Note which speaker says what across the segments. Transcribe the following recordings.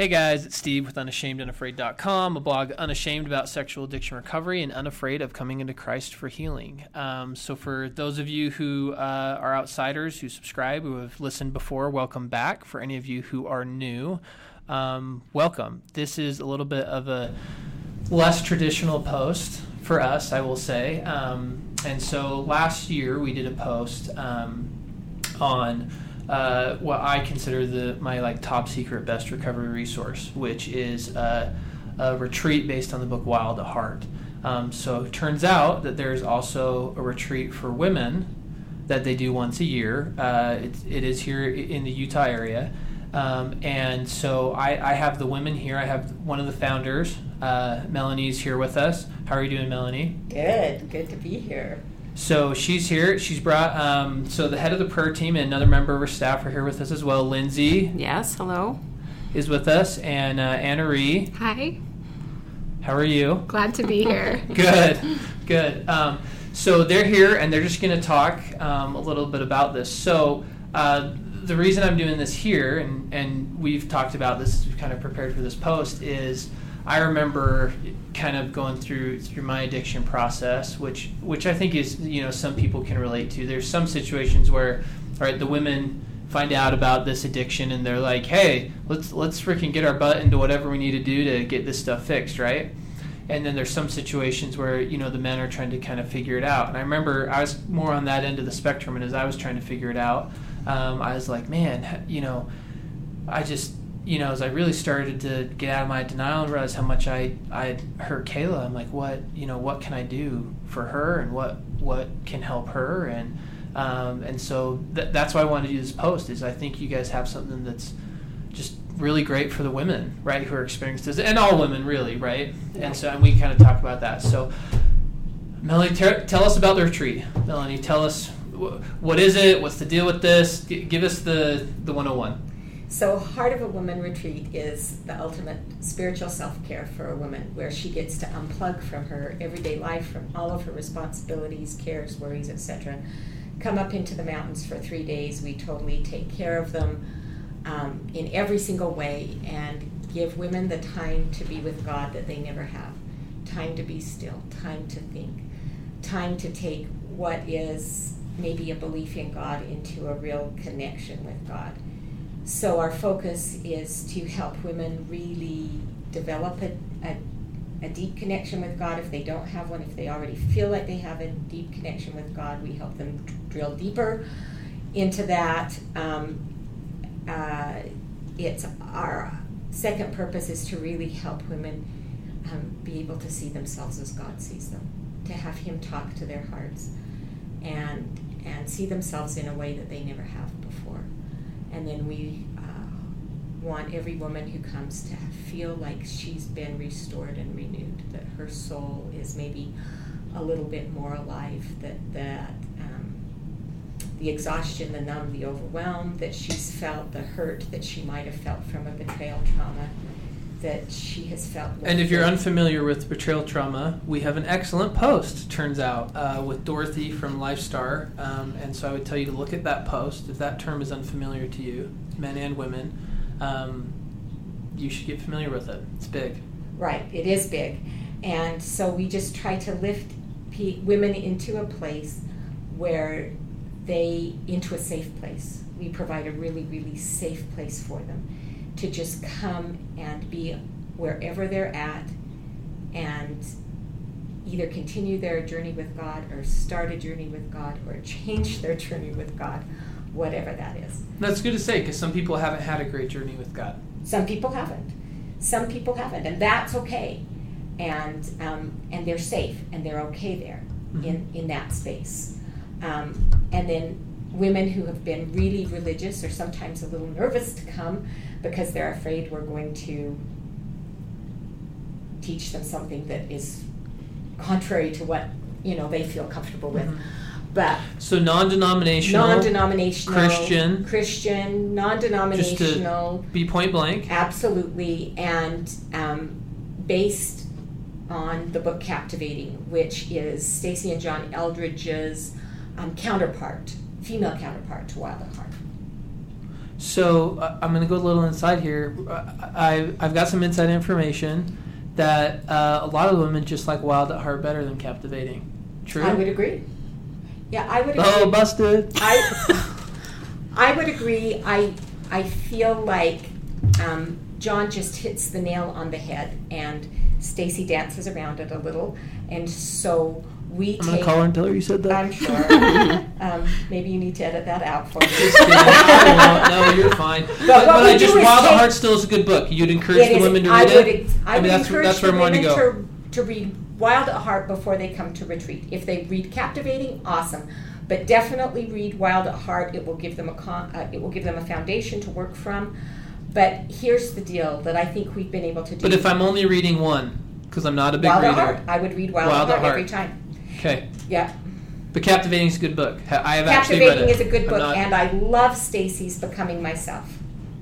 Speaker 1: Hey guys, it's Steve with UnashamedUnafraid.com, a blog unashamed about sexual addiction recovery and unafraid of coming into Christ for healing. Um, so, for those of you who uh, are outsiders who subscribe, who have listened before, welcome back. For any of you who are new, um, welcome. This is a little bit of a less traditional post for us, I will say. Um, and so, last year we did a post um, on uh, what I consider the my like top secret best recovery resource, which is uh, a retreat based on the book Wild at Heart. Um, so it turns out that there's also a retreat for women that they do once a year. Uh, it, it is here in the Utah area. Um, and so I, I, have the women here. I have one of the founders, uh, Melanie's here with us. How are you doing, Melanie?
Speaker 2: Good. Good to be here.
Speaker 1: So she's here. She's brought. Um, so the head of the prayer team and another member of her staff are here with us as well. Lindsay.
Speaker 3: Yes. Hello.
Speaker 1: Is with us and uh, Anna Ree.
Speaker 4: Hi.
Speaker 1: How are you?
Speaker 4: Glad to be here.
Speaker 1: good. Good. Um, so they're here and they're just going to talk um, a little bit about this. So. Uh, the reason I'm doing this here, and, and we've talked about this, we've kind of prepared for this post, is I remember kind of going through through my addiction process, which which I think is you know some people can relate to. There's some situations where, all right, the women find out about this addiction and they're like, hey, let's let's freaking get our butt into whatever we need to do to get this stuff fixed, right? And then there's some situations where you know the men are trying to kind of figure it out. And I remember I was more on that end of the spectrum, and as I was trying to figure it out, um, I was like, man, you know, I just you know, as I really started to get out of my denial and realize how much I I hurt Kayla, I'm like, what you know, what can I do for her, and what what can help her, and um, and so th- that's why I wanted to do this post. Is I think you guys have something that's just really great for the women, right, who are experiencing this, and all women, really, right, yeah. and so and we kind of talk about that. So, Melanie, ter- tell us about the retreat. Melanie, tell us what is it? What's the deal with this? G- give us the the 101.
Speaker 2: So, Heart of a Woman Retreat is the ultimate spiritual self care for a woman where she gets to unplug from her everyday life, from all of her responsibilities, cares, worries, etc. Come up into the mountains for three days. We totally take care of them um, in every single way and give women the time to be with God that they never have time to be still, time to think, time to take what is maybe a belief in God into a real connection with God so our focus is to help women really develop a, a, a, deep connection with God if they don't have one. If they already feel like they have a deep connection with God, we help them drill deeper into that. Um, uh, it's our second purpose is to really help women um, be able to see themselves as God sees them, to have Him talk to their hearts, and and see themselves in a way that they never have before. And then we uh, want every woman who comes to feel like she's been restored and renewed, that her soul is maybe a little bit more alive, that, that um, the exhaustion, the numb, the overwhelm that she's felt, the hurt that she might have felt from a betrayal trauma that she has felt.
Speaker 1: And if you're unfamiliar with betrayal trauma, we have an excellent post, turns out, uh, with Dorothy from LifeStar. Um, and so I would tell you to look at that post. If that term is unfamiliar to you, men and women, um, you should get familiar with it. It's big.
Speaker 2: Right, it is big. And so we just try to lift p- women into a place where they, into a safe place. We provide a really, really safe place for them to just come and be wherever they're at and either continue their journey with God or start a journey with God or change their journey with God, whatever that is.
Speaker 1: That's good to say because some people haven't had a great journey with God.
Speaker 2: Some people haven't. Some people haven't, and that's okay. And um, and they're safe and they're okay there mm-hmm. in in that space. Um, and then women who have been really religious or sometimes a little nervous to come because they're afraid we're going to teach them something that is contrary to what you know they feel comfortable with. Mm-hmm. But
Speaker 1: so non-denominational,
Speaker 2: non-denominational,
Speaker 1: Christian,
Speaker 2: Christian, non-denominational.
Speaker 1: Just to be point blank.
Speaker 2: Absolutely, and um, based on the book Captivating, which is Stacy and John Eldredge's um, counterpart female counterpart to Wild at Heart.
Speaker 1: So uh, I'm going to go a little inside here. Uh, I, I've got some inside information that uh, a lot of women just like Wild at Heart better than Captivating. True?
Speaker 2: I would agree. Yeah, I would agree.
Speaker 1: Oh, busted.
Speaker 2: I, I would agree. I, I feel like um, John just hits the nail on the head, and Stacy dances around it a little, and so we
Speaker 1: I'm gonna call her and tell her you said that.
Speaker 2: I'm sure. um, maybe you need to edit that out for me.
Speaker 1: Just kidding. I won't. no, you're fine. But, but,
Speaker 2: we
Speaker 1: I just Wild at Heart still is a good book. You'd encourage the
Speaker 2: is-
Speaker 1: women to
Speaker 2: I
Speaker 1: read
Speaker 2: would,
Speaker 1: it.
Speaker 2: ex- I
Speaker 1: mean,
Speaker 2: would
Speaker 1: that's
Speaker 2: encourage
Speaker 1: that's where
Speaker 2: the
Speaker 1: I'm wanting to go.
Speaker 2: to, to read Wild at Heart before they come to retreat. If they read Captivating, awesome. But definitely read Wild at Heart. It will give them a con- uh, it will give them a foundation to work from. But here's the deal that I think we've been able to do.
Speaker 1: But if I'm only reading one, because I'm not a big
Speaker 2: Wild at
Speaker 1: reader.
Speaker 2: Heart, I would read Wild,
Speaker 1: Wild
Speaker 2: at
Speaker 1: at
Speaker 2: Heart every time.
Speaker 1: Okay.
Speaker 2: Yeah,
Speaker 1: But Captivating is a good book. I have actually read
Speaker 2: Captivating is a good book,
Speaker 1: not-
Speaker 2: and I love Stacy's Becoming Myself.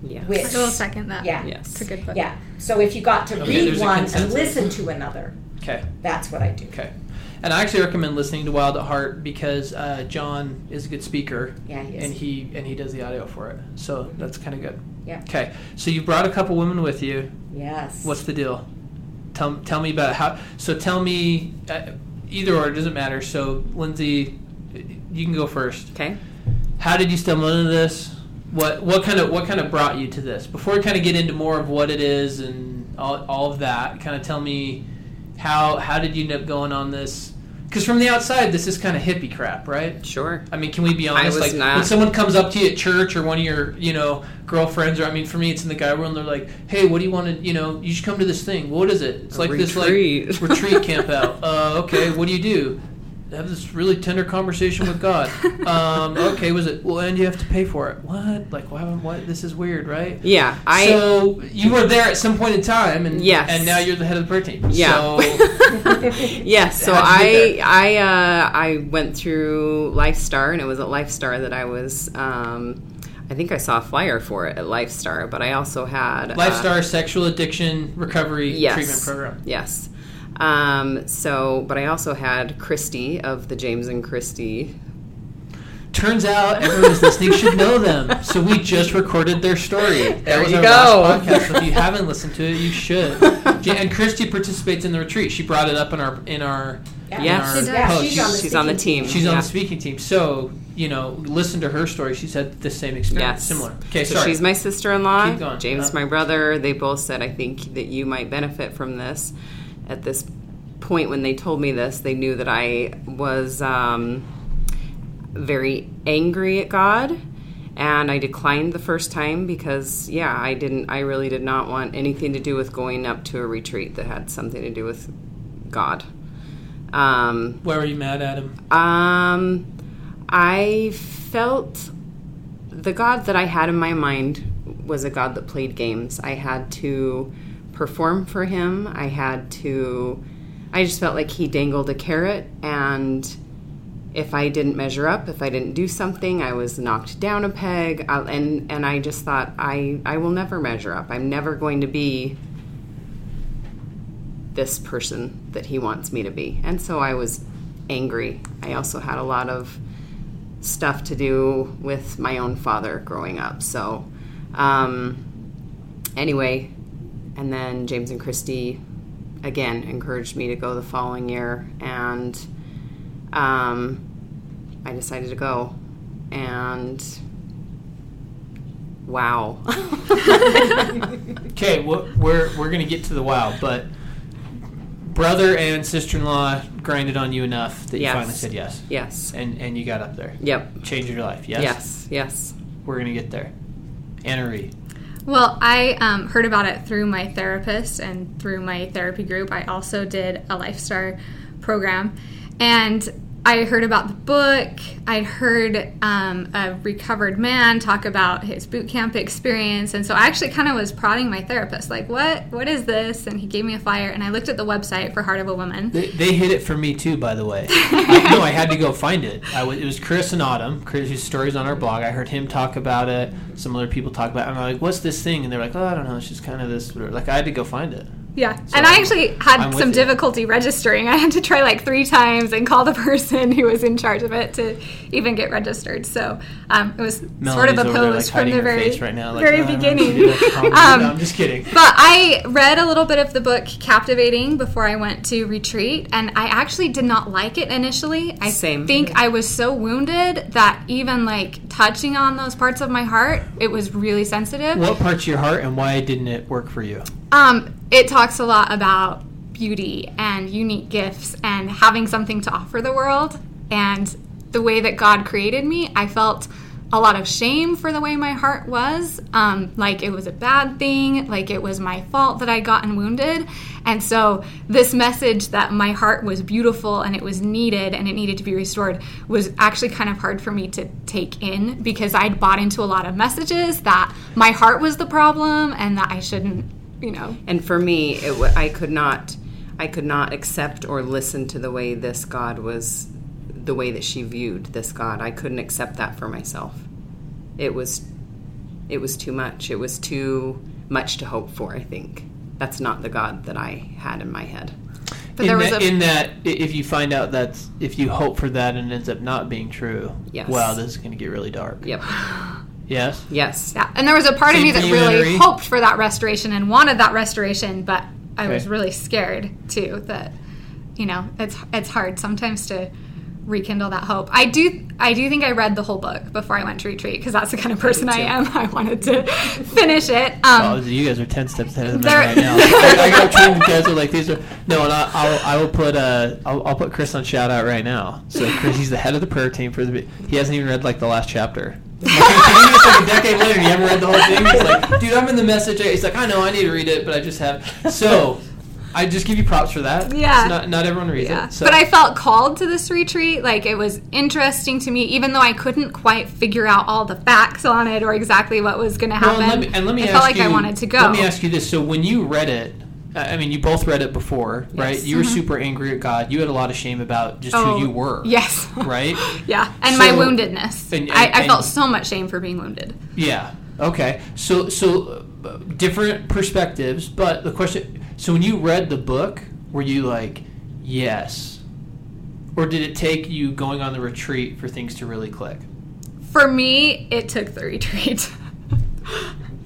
Speaker 3: Yes.
Speaker 2: Which-
Speaker 4: I will second that.
Speaker 2: Yeah.
Speaker 3: Yes.
Speaker 4: It's a good book.
Speaker 2: Yeah. So if you got to
Speaker 1: Okay,
Speaker 2: read one and listen to another,
Speaker 1: okay.
Speaker 2: that's what I do.
Speaker 1: Okay. And I actually recommend listening to Wild at Heart because uh, John is a good speaker.
Speaker 2: Yeah, he is.
Speaker 1: And he and he does the audio for it, so that's kind of good.
Speaker 2: Yeah.
Speaker 1: Okay, so you brought a couple women with you.
Speaker 2: Yes.
Speaker 1: What's the deal? Tell tell me about how. So tell me uh, either or it doesn't matter. So Lindsay, you can go first.
Speaker 3: Okay.
Speaker 1: How did you stumble into this? What what kind of what kind of brought you to this? Before we kind of get into more of what it is and all, all of that, kind of tell me how how did you end up going on this? Because from the outside, this is kind of hippie crap, right?
Speaker 3: Sure.
Speaker 1: I mean, can we be honest? like
Speaker 3: not-
Speaker 1: when someone comes up to you at church or one of your, you know, girlfriends, or I mean, for me, it's in the guy world, they're like, "Hey, what do you want to, you know, you should come to this thing. What is it? It's like
Speaker 3: retreat."
Speaker 1: this like retreat camp out. Uh, okay, what do you do? Have this really tender conversation with God. Um, okay, was it? Well, and you have to pay for it. What? Like, why? What? This is weird, right?
Speaker 3: Yeah. I.
Speaker 1: so you were there at some point in time, and
Speaker 3: Yes.
Speaker 1: and now you're the head of the prayer team.
Speaker 3: Yeah.
Speaker 1: So
Speaker 3: yes. So
Speaker 1: How'd you get
Speaker 3: I I uh, I went through LifeStar, and it was at LifeStar that I was. Um, I think I saw a flyer for it at LifeStar, but I also had uh,
Speaker 1: Lifestar Sexual Addiction Recovery
Speaker 3: yes,
Speaker 1: Treatment Program.
Speaker 3: Yes. Um, so, but I also had Christy of the James and Christy.
Speaker 1: Turns out everyone who's listening should know them. So we just recorded their story. That
Speaker 3: There
Speaker 1: was
Speaker 3: you
Speaker 1: our
Speaker 3: go.
Speaker 1: last podcast. So if you haven't listened to it, you should. And Christy participates in the retreat. She brought it up in our in our
Speaker 2: Yeah.
Speaker 3: Yes.
Speaker 1: in
Speaker 4: She
Speaker 1: our
Speaker 4: does.
Speaker 1: post.
Speaker 2: she's on the
Speaker 3: She's on the team.
Speaker 1: She's on the speaking team. So you know, listen to her story. She's had the same experience,
Speaker 3: Yes.
Speaker 1: similar. Okay,
Speaker 3: so
Speaker 1: sorry.
Speaker 3: she's my sister-in-law.
Speaker 1: Keep going.
Speaker 3: James,
Speaker 1: Uh,
Speaker 3: my brother. They both said, I think that you might benefit from this. At this point, when they told me this, they knew that I was um, very angry at God. And I declined the first time because, yeah, I didn't. I really did not want anything to do with going up to a retreat that had something to do with God. Um,
Speaker 1: Why were you mad at him?
Speaker 3: um, I felt the God that I had in my mind was a God that played games. I had to perform for him. I had to. I just felt like he dangled a carrot, and if I didn't measure up, if I didn't do something, I was knocked down a peg. I, and and I just thought I I will never measure up. I'm never going to be this person that he wants me to be. And so I was angry. I also had a lot of stuff to do with my own father growing up. So, um, anyway, and then James and Christy again encouraged me to go the following year, and um, I decided to go. And wow.
Speaker 1: Okay, well, we're we're gonna get to the wow, but brother and sister-in-law grinded on you enough that you
Speaker 3: Yes.
Speaker 1: finally said yes,
Speaker 3: yes.
Speaker 1: and and you got up there.
Speaker 3: Yep.
Speaker 1: Changed your life. Yes.
Speaker 3: Yes. Yes.
Speaker 1: We're gonna get there. Anna Marie.
Speaker 4: Well, I um, heard about it through my therapist and through my therapy group. I also did a LifeStar program. And I heard about the book. I'd heard um, a recovered man talk about his boot camp experience. And so I actually kind of was prodding my therapist, like, what, what is this? And he gave me a flyer. And I looked at the website for Heart of a Woman.
Speaker 1: They, they hit it for me too, by the way. I, no, I had to go find it. I was, it was Chris and Autumn. Chris, whose story's on our blog. I heard him talk about it. Some other people talk about it. And I'm like, what's this thing? And they're like, oh, I don't know. It's just kind of this. Whatever. Like, I had to go find it.
Speaker 4: Yeah,
Speaker 1: So
Speaker 4: and I
Speaker 1: I'm-
Speaker 4: actually
Speaker 1: I'm
Speaker 4: had
Speaker 1: with
Speaker 4: some
Speaker 1: you.
Speaker 4: difficulty registering. I had to try like three times and call the person who was in charge of it to even get registered. So um, it was sort of
Speaker 1: Melody's over there, like,
Speaker 4: opposed from the very,
Speaker 1: right now, like,
Speaker 4: very
Speaker 1: "Oh,
Speaker 4: beginning.
Speaker 1: do that comedy."
Speaker 4: Um,
Speaker 1: no, I'm just kidding.
Speaker 4: But I read a little bit of the book Captivating before I went to retreat, and I actually did not like it initially. I
Speaker 3: Same.
Speaker 4: think I was so wounded that even like touching on those parts of my heart, it was really sensitive.
Speaker 1: What parts of your heart and why didn't it work for you?
Speaker 4: Um, it talks a lot about beauty and unique gifts and having something to offer the world. And the way that God created me, I felt a lot of shame for the way my heart was. Um, like it was a bad thing, like it was my fault that I gotten wounded. And so, this message that my heart was beautiful and it was needed and it needed to be restored was actually kind of hard for me to take in because I'd bought into a lot of messages that my heart was the problem and that I shouldn't you know.
Speaker 3: And for me, it w- I could not, I could not accept or listen to the way this God was, the way that she viewed this God. I couldn't accept that for myself. It was, it was too much. It was too much to hope for. I think that's not the God that I had in my head.
Speaker 4: But
Speaker 1: in,
Speaker 4: there was
Speaker 1: that,
Speaker 4: a
Speaker 1: in that, if you find out that if you hope for that and it ends up not being true,
Speaker 3: Yes.
Speaker 1: wow, this is going to get really dark.
Speaker 3: Yep.
Speaker 1: Yes.
Speaker 3: Yes.
Speaker 4: yeah, and there was a part of me that really hoped for that restoration and wanted that restoration, but I was really scared too that you know it's it's hard sometimes to rekindle that hope. I do I do think I read the whole book before I went to retreat because that's the kind of person I
Speaker 3: too.
Speaker 4: am. I wanted to finish it.
Speaker 1: Oh,
Speaker 4: Um,
Speaker 1: you guys are ten steps ahead of the
Speaker 4: There-
Speaker 1: men right now. I, I got trained guys are like these are no, and I, I'll I will put uh I'll, I'll put Chris on shout out right now. So Chris, he's the head of the prayer team for the. He hasn't even read like the last chapter. Like, it's like a decade later, and you haven't read the whole thing. He's like, dude, I'm in the message. He's like, I know, I need to read it, but I just have. So, I just give you props for that.
Speaker 4: Yeah.
Speaker 1: It's not not everyone reads
Speaker 4: Yeah.
Speaker 1: it. So.
Speaker 4: But I felt called to this retreat. Like it was interesting to me, even though I couldn't quite figure out all the facts on it or exactly what was going to
Speaker 1: Well,
Speaker 4: happen.
Speaker 1: and let me, and let me
Speaker 4: I
Speaker 1: ask
Speaker 4: felt like
Speaker 1: you,
Speaker 4: I wanted to go.
Speaker 1: Let me ask you this: So when you read it, I I mean, you both read it before, right?
Speaker 3: Yes.
Speaker 1: You were super angry at God. You had a lot of shame about just
Speaker 4: Mm-hmm. Oh,
Speaker 1: who you were.
Speaker 4: Yes.
Speaker 1: Right.
Speaker 4: yeah, and my woundedness.
Speaker 1: and-
Speaker 4: I,
Speaker 1: and-
Speaker 4: I felt
Speaker 1: and-
Speaker 4: so much shame for being wounded.
Speaker 1: Yeah. Okay. So so different perspectives, but the question: So when you read the book, were you like, yes, or did it take you going on the retreat for things to really click?
Speaker 4: For me, it took the retreat.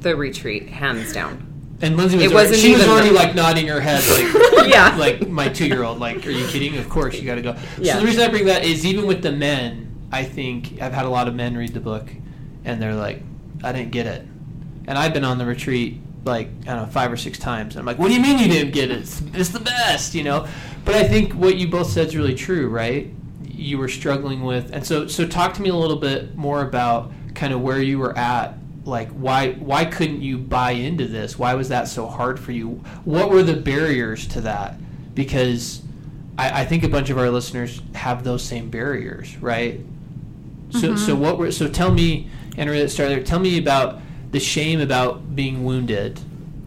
Speaker 3: The retreat, hands down.
Speaker 1: And Lindsay was
Speaker 3: It
Speaker 1: already,
Speaker 3: wasn't
Speaker 1: she was already like nodding her head like
Speaker 3: Yeah.
Speaker 1: like my two year old like are you kidding of course you got to go
Speaker 3: Yeah.
Speaker 1: so the reason I bring that is even with the men I think I've had a lot of men read the book and they're like I didn't get it and I've been on the retreat like I don't know five or six times. And I'm like what do you mean you didn't get it? It's, it's the best you know? But I think what you both said is really true right? You were struggling with and so so talk to me a little bit more about kind of where you were at. Like why why couldn't you buy into this? Why was that so hard for you? What were the barriers to that? Because I, I think a bunch of our listeners have those same barriers right? So so mm-hmm. what were so tell me Henry let's start there. Tell me about the shame about being wounded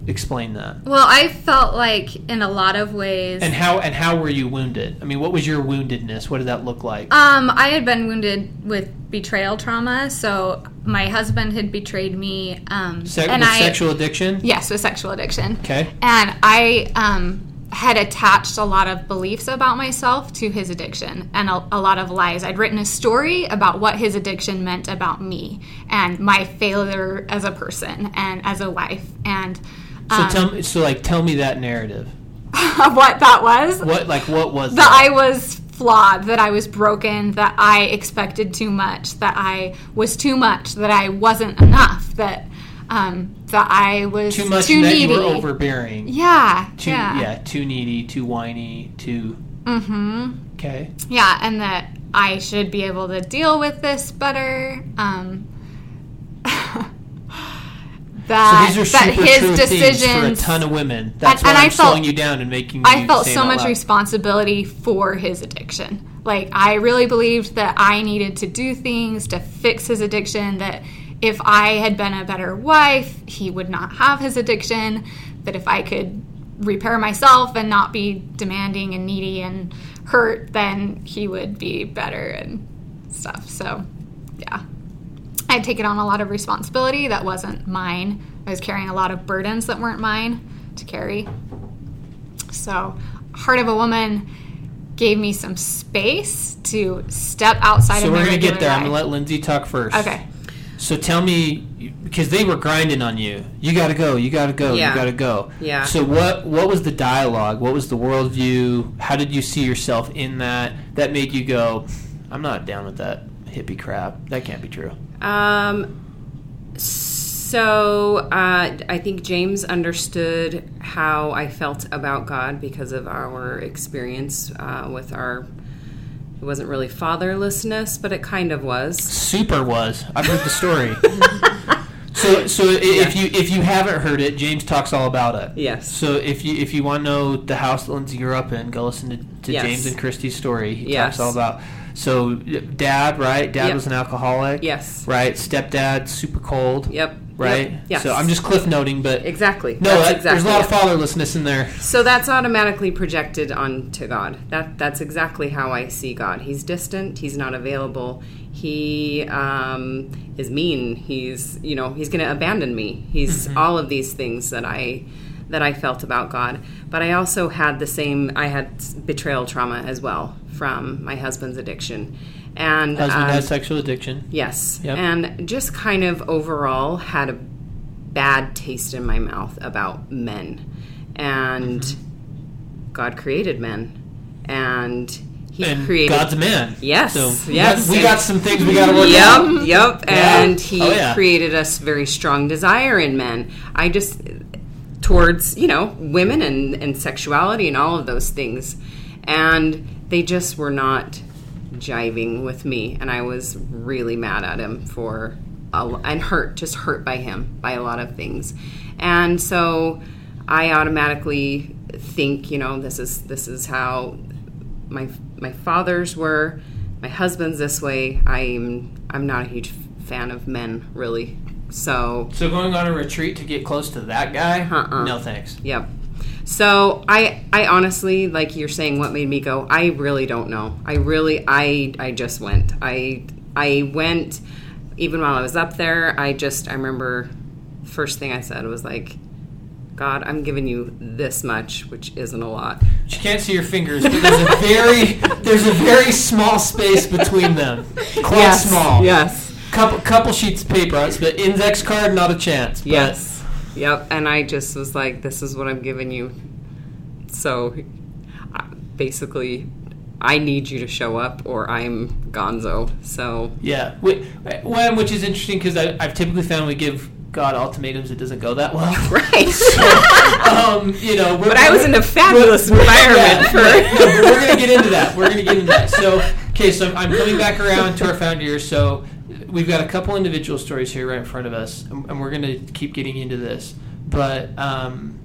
Speaker 1: explain that
Speaker 4: well, I felt like in a lot of ways.
Speaker 1: and how and how were you wounded I mean what was your woundedness what did that look like
Speaker 4: Um, I had been wounded with betrayal trauma, so my husband had betrayed me. Um,
Speaker 1: Se-
Speaker 4: and
Speaker 1: with
Speaker 4: I,
Speaker 1: sexual addiction
Speaker 4: yes, with sexual addiction.
Speaker 1: okay
Speaker 4: And I um, had attached a lot of beliefs about myself to his addiction and a, a lot of lies. I'd written a story about what his addiction meant about me and my failure as a person and as a wife and
Speaker 1: so
Speaker 4: um,
Speaker 1: tell me so like tell me that narrative of
Speaker 4: what that was.
Speaker 1: what like what was
Speaker 4: that I was flawed, that I was broken, that I expected too much, that I was too much, that I wasn't enough, that um, that I was
Speaker 1: too much
Speaker 4: too
Speaker 1: that
Speaker 4: needy.
Speaker 1: you were overbearing
Speaker 4: yeah,
Speaker 1: too
Speaker 4: yeah,
Speaker 1: yeah too needy too whiny too
Speaker 4: mm-hmm.
Speaker 1: okay
Speaker 4: yeah, and that I should be able to deal with this better. Um,
Speaker 1: so
Speaker 4: that
Speaker 1: these are
Speaker 4: that his decisions
Speaker 1: for a ton of women that's
Speaker 4: And-
Speaker 1: why
Speaker 4: and
Speaker 1: i'm
Speaker 4: I felt-
Speaker 1: slowing you down and making
Speaker 4: I
Speaker 1: you
Speaker 4: felt so much
Speaker 1: loud.
Speaker 4: responsibility for his addiction. Like I really believed that I needed to do things to fix his addiction that if I had been a better wife, he would not have his addiction, that if I could repair myself and not be demanding and needy and hurt, then he would be better and stuff. So, yeah. I had taken on a lot of responsibility that wasn't mine. I was carrying a lot of burdens that weren't mine to carry. So, Heart of a Woman gave me some space to step outside
Speaker 1: So
Speaker 4: of my
Speaker 1: we're gonna get there. I'm gonna let Lindsay talk first.
Speaker 4: Okay.
Speaker 1: So tell me, because they were grinding on you. You got to go. You got to go.
Speaker 3: Yeah.
Speaker 1: You got to go.
Speaker 3: Yeah.
Speaker 1: So what? What was the dialogue? What was the worldview? How did you see yourself in that? That made you go, I'm not down with that hippie crap. That can't be true.
Speaker 3: Um, so uh, I think James understood how I felt about God because of our experience uh, with our. It wasn't really fatherlessness, but it kind of was.
Speaker 1: Super was. I've heard the story. so so i if you if you haven't heard it, James talks all about it.
Speaker 3: Yes.
Speaker 1: So if you if you want to know the house that Lindsay grew up in, go listen to, to
Speaker 3: Yes.
Speaker 1: James and Christy's story. He
Speaker 3: Yes.
Speaker 1: talks all about. So dad, right? Dad
Speaker 3: Yep.
Speaker 1: was an alcoholic.
Speaker 3: Yes.
Speaker 1: Right. Stepdad, super cold.
Speaker 3: Yep.
Speaker 1: Right.
Speaker 3: Yep. Yes.
Speaker 1: So I'm just cliff noting, but
Speaker 3: exactly.
Speaker 1: no,
Speaker 3: That's
Speaker 1: that, there's a lot of fatherlessness in there.
Speaker 3: So that's automatically projected onto God. That that's exactly how I see God. He's distant. He's not available. He um, is mean. He's you know he's going to abandon me. He's all of these things that I that I felt about God. But I also had the same. I had betrayal trauma as well from my husband's addiction, and
Speaker 1: Husband
Speaker 3: um,
Speaker 1: has sexual addiction.
Speaker 3: Yes.
Speaker 1: Yep.
Speaker 3: And just kind of overall had a bad taste in my mouth about men. And
Speaker 1: Mm-hmm.
Speaker 3: God created men. And He
Speaker 1: and
Speaker 3: created.
Speaker 1: God's a man.
Speaker 3: Yes,
Speaker 1: So we
Speaker 3: yes.
Speaker 1: got- we got some things we got to work on.
Speaker 3: Yep, yep.
Speaker 1: Yeah.
Speaker 3: And He
Speaker 1: Oh, yeah.
Speaker 3: created us very strong desire in men. I just towards you know women and, and sexuality and all of those things and they just were not jiving with me and i was really mad at him for a, and hurt just hurt by him by a lot of things and so i automatically think you know this is this is how my my fathers were my husband's this way i'm i'm not a huge fan of men really so
Speaker 1: So going on a retreat to get close to that guy?
Speaker 3: Uh-uh.
Speaker 1: No thanks.
Speaker 3: Yep. So I I honestly like you're saying what made me go I really don't know. I really I I just went. I I went even while I was up there, I just I remember first thing I said was like God, I'm giving you this much, which isn't a lot.
Speaker 1: You can't see your fingers, but there's a very there's a very small space between them. Quite small.
Speaker 3: Yes.
Speaker 1: Couple couple sheets of paper. It's the index card, not a chance. but-
Speaker 3: Yes. Yep. And I just was like, this is what I'm giving you. So basically, I need you to show up or I'm gonzo. So,
Speaker 1: Yeah. Which is interesting because I've typically found we give God ultimatums. It doesn't go that well.
Speaker 3: right.
Speaker 1: um, you know, we're,
Speaker 3: but I was in a fabulous
Speaker 1: we're-
Speaker 3: environment
Speaker 1: yeah,
Speaker 3: for.
Speaker 1: no, we're gonna get into that. We're gonna get into that. So, okay, so I'm coming back around to our founder. So, we've got a couple individual stories here right in front of us, and, and we're gonna keep getting into this. But um,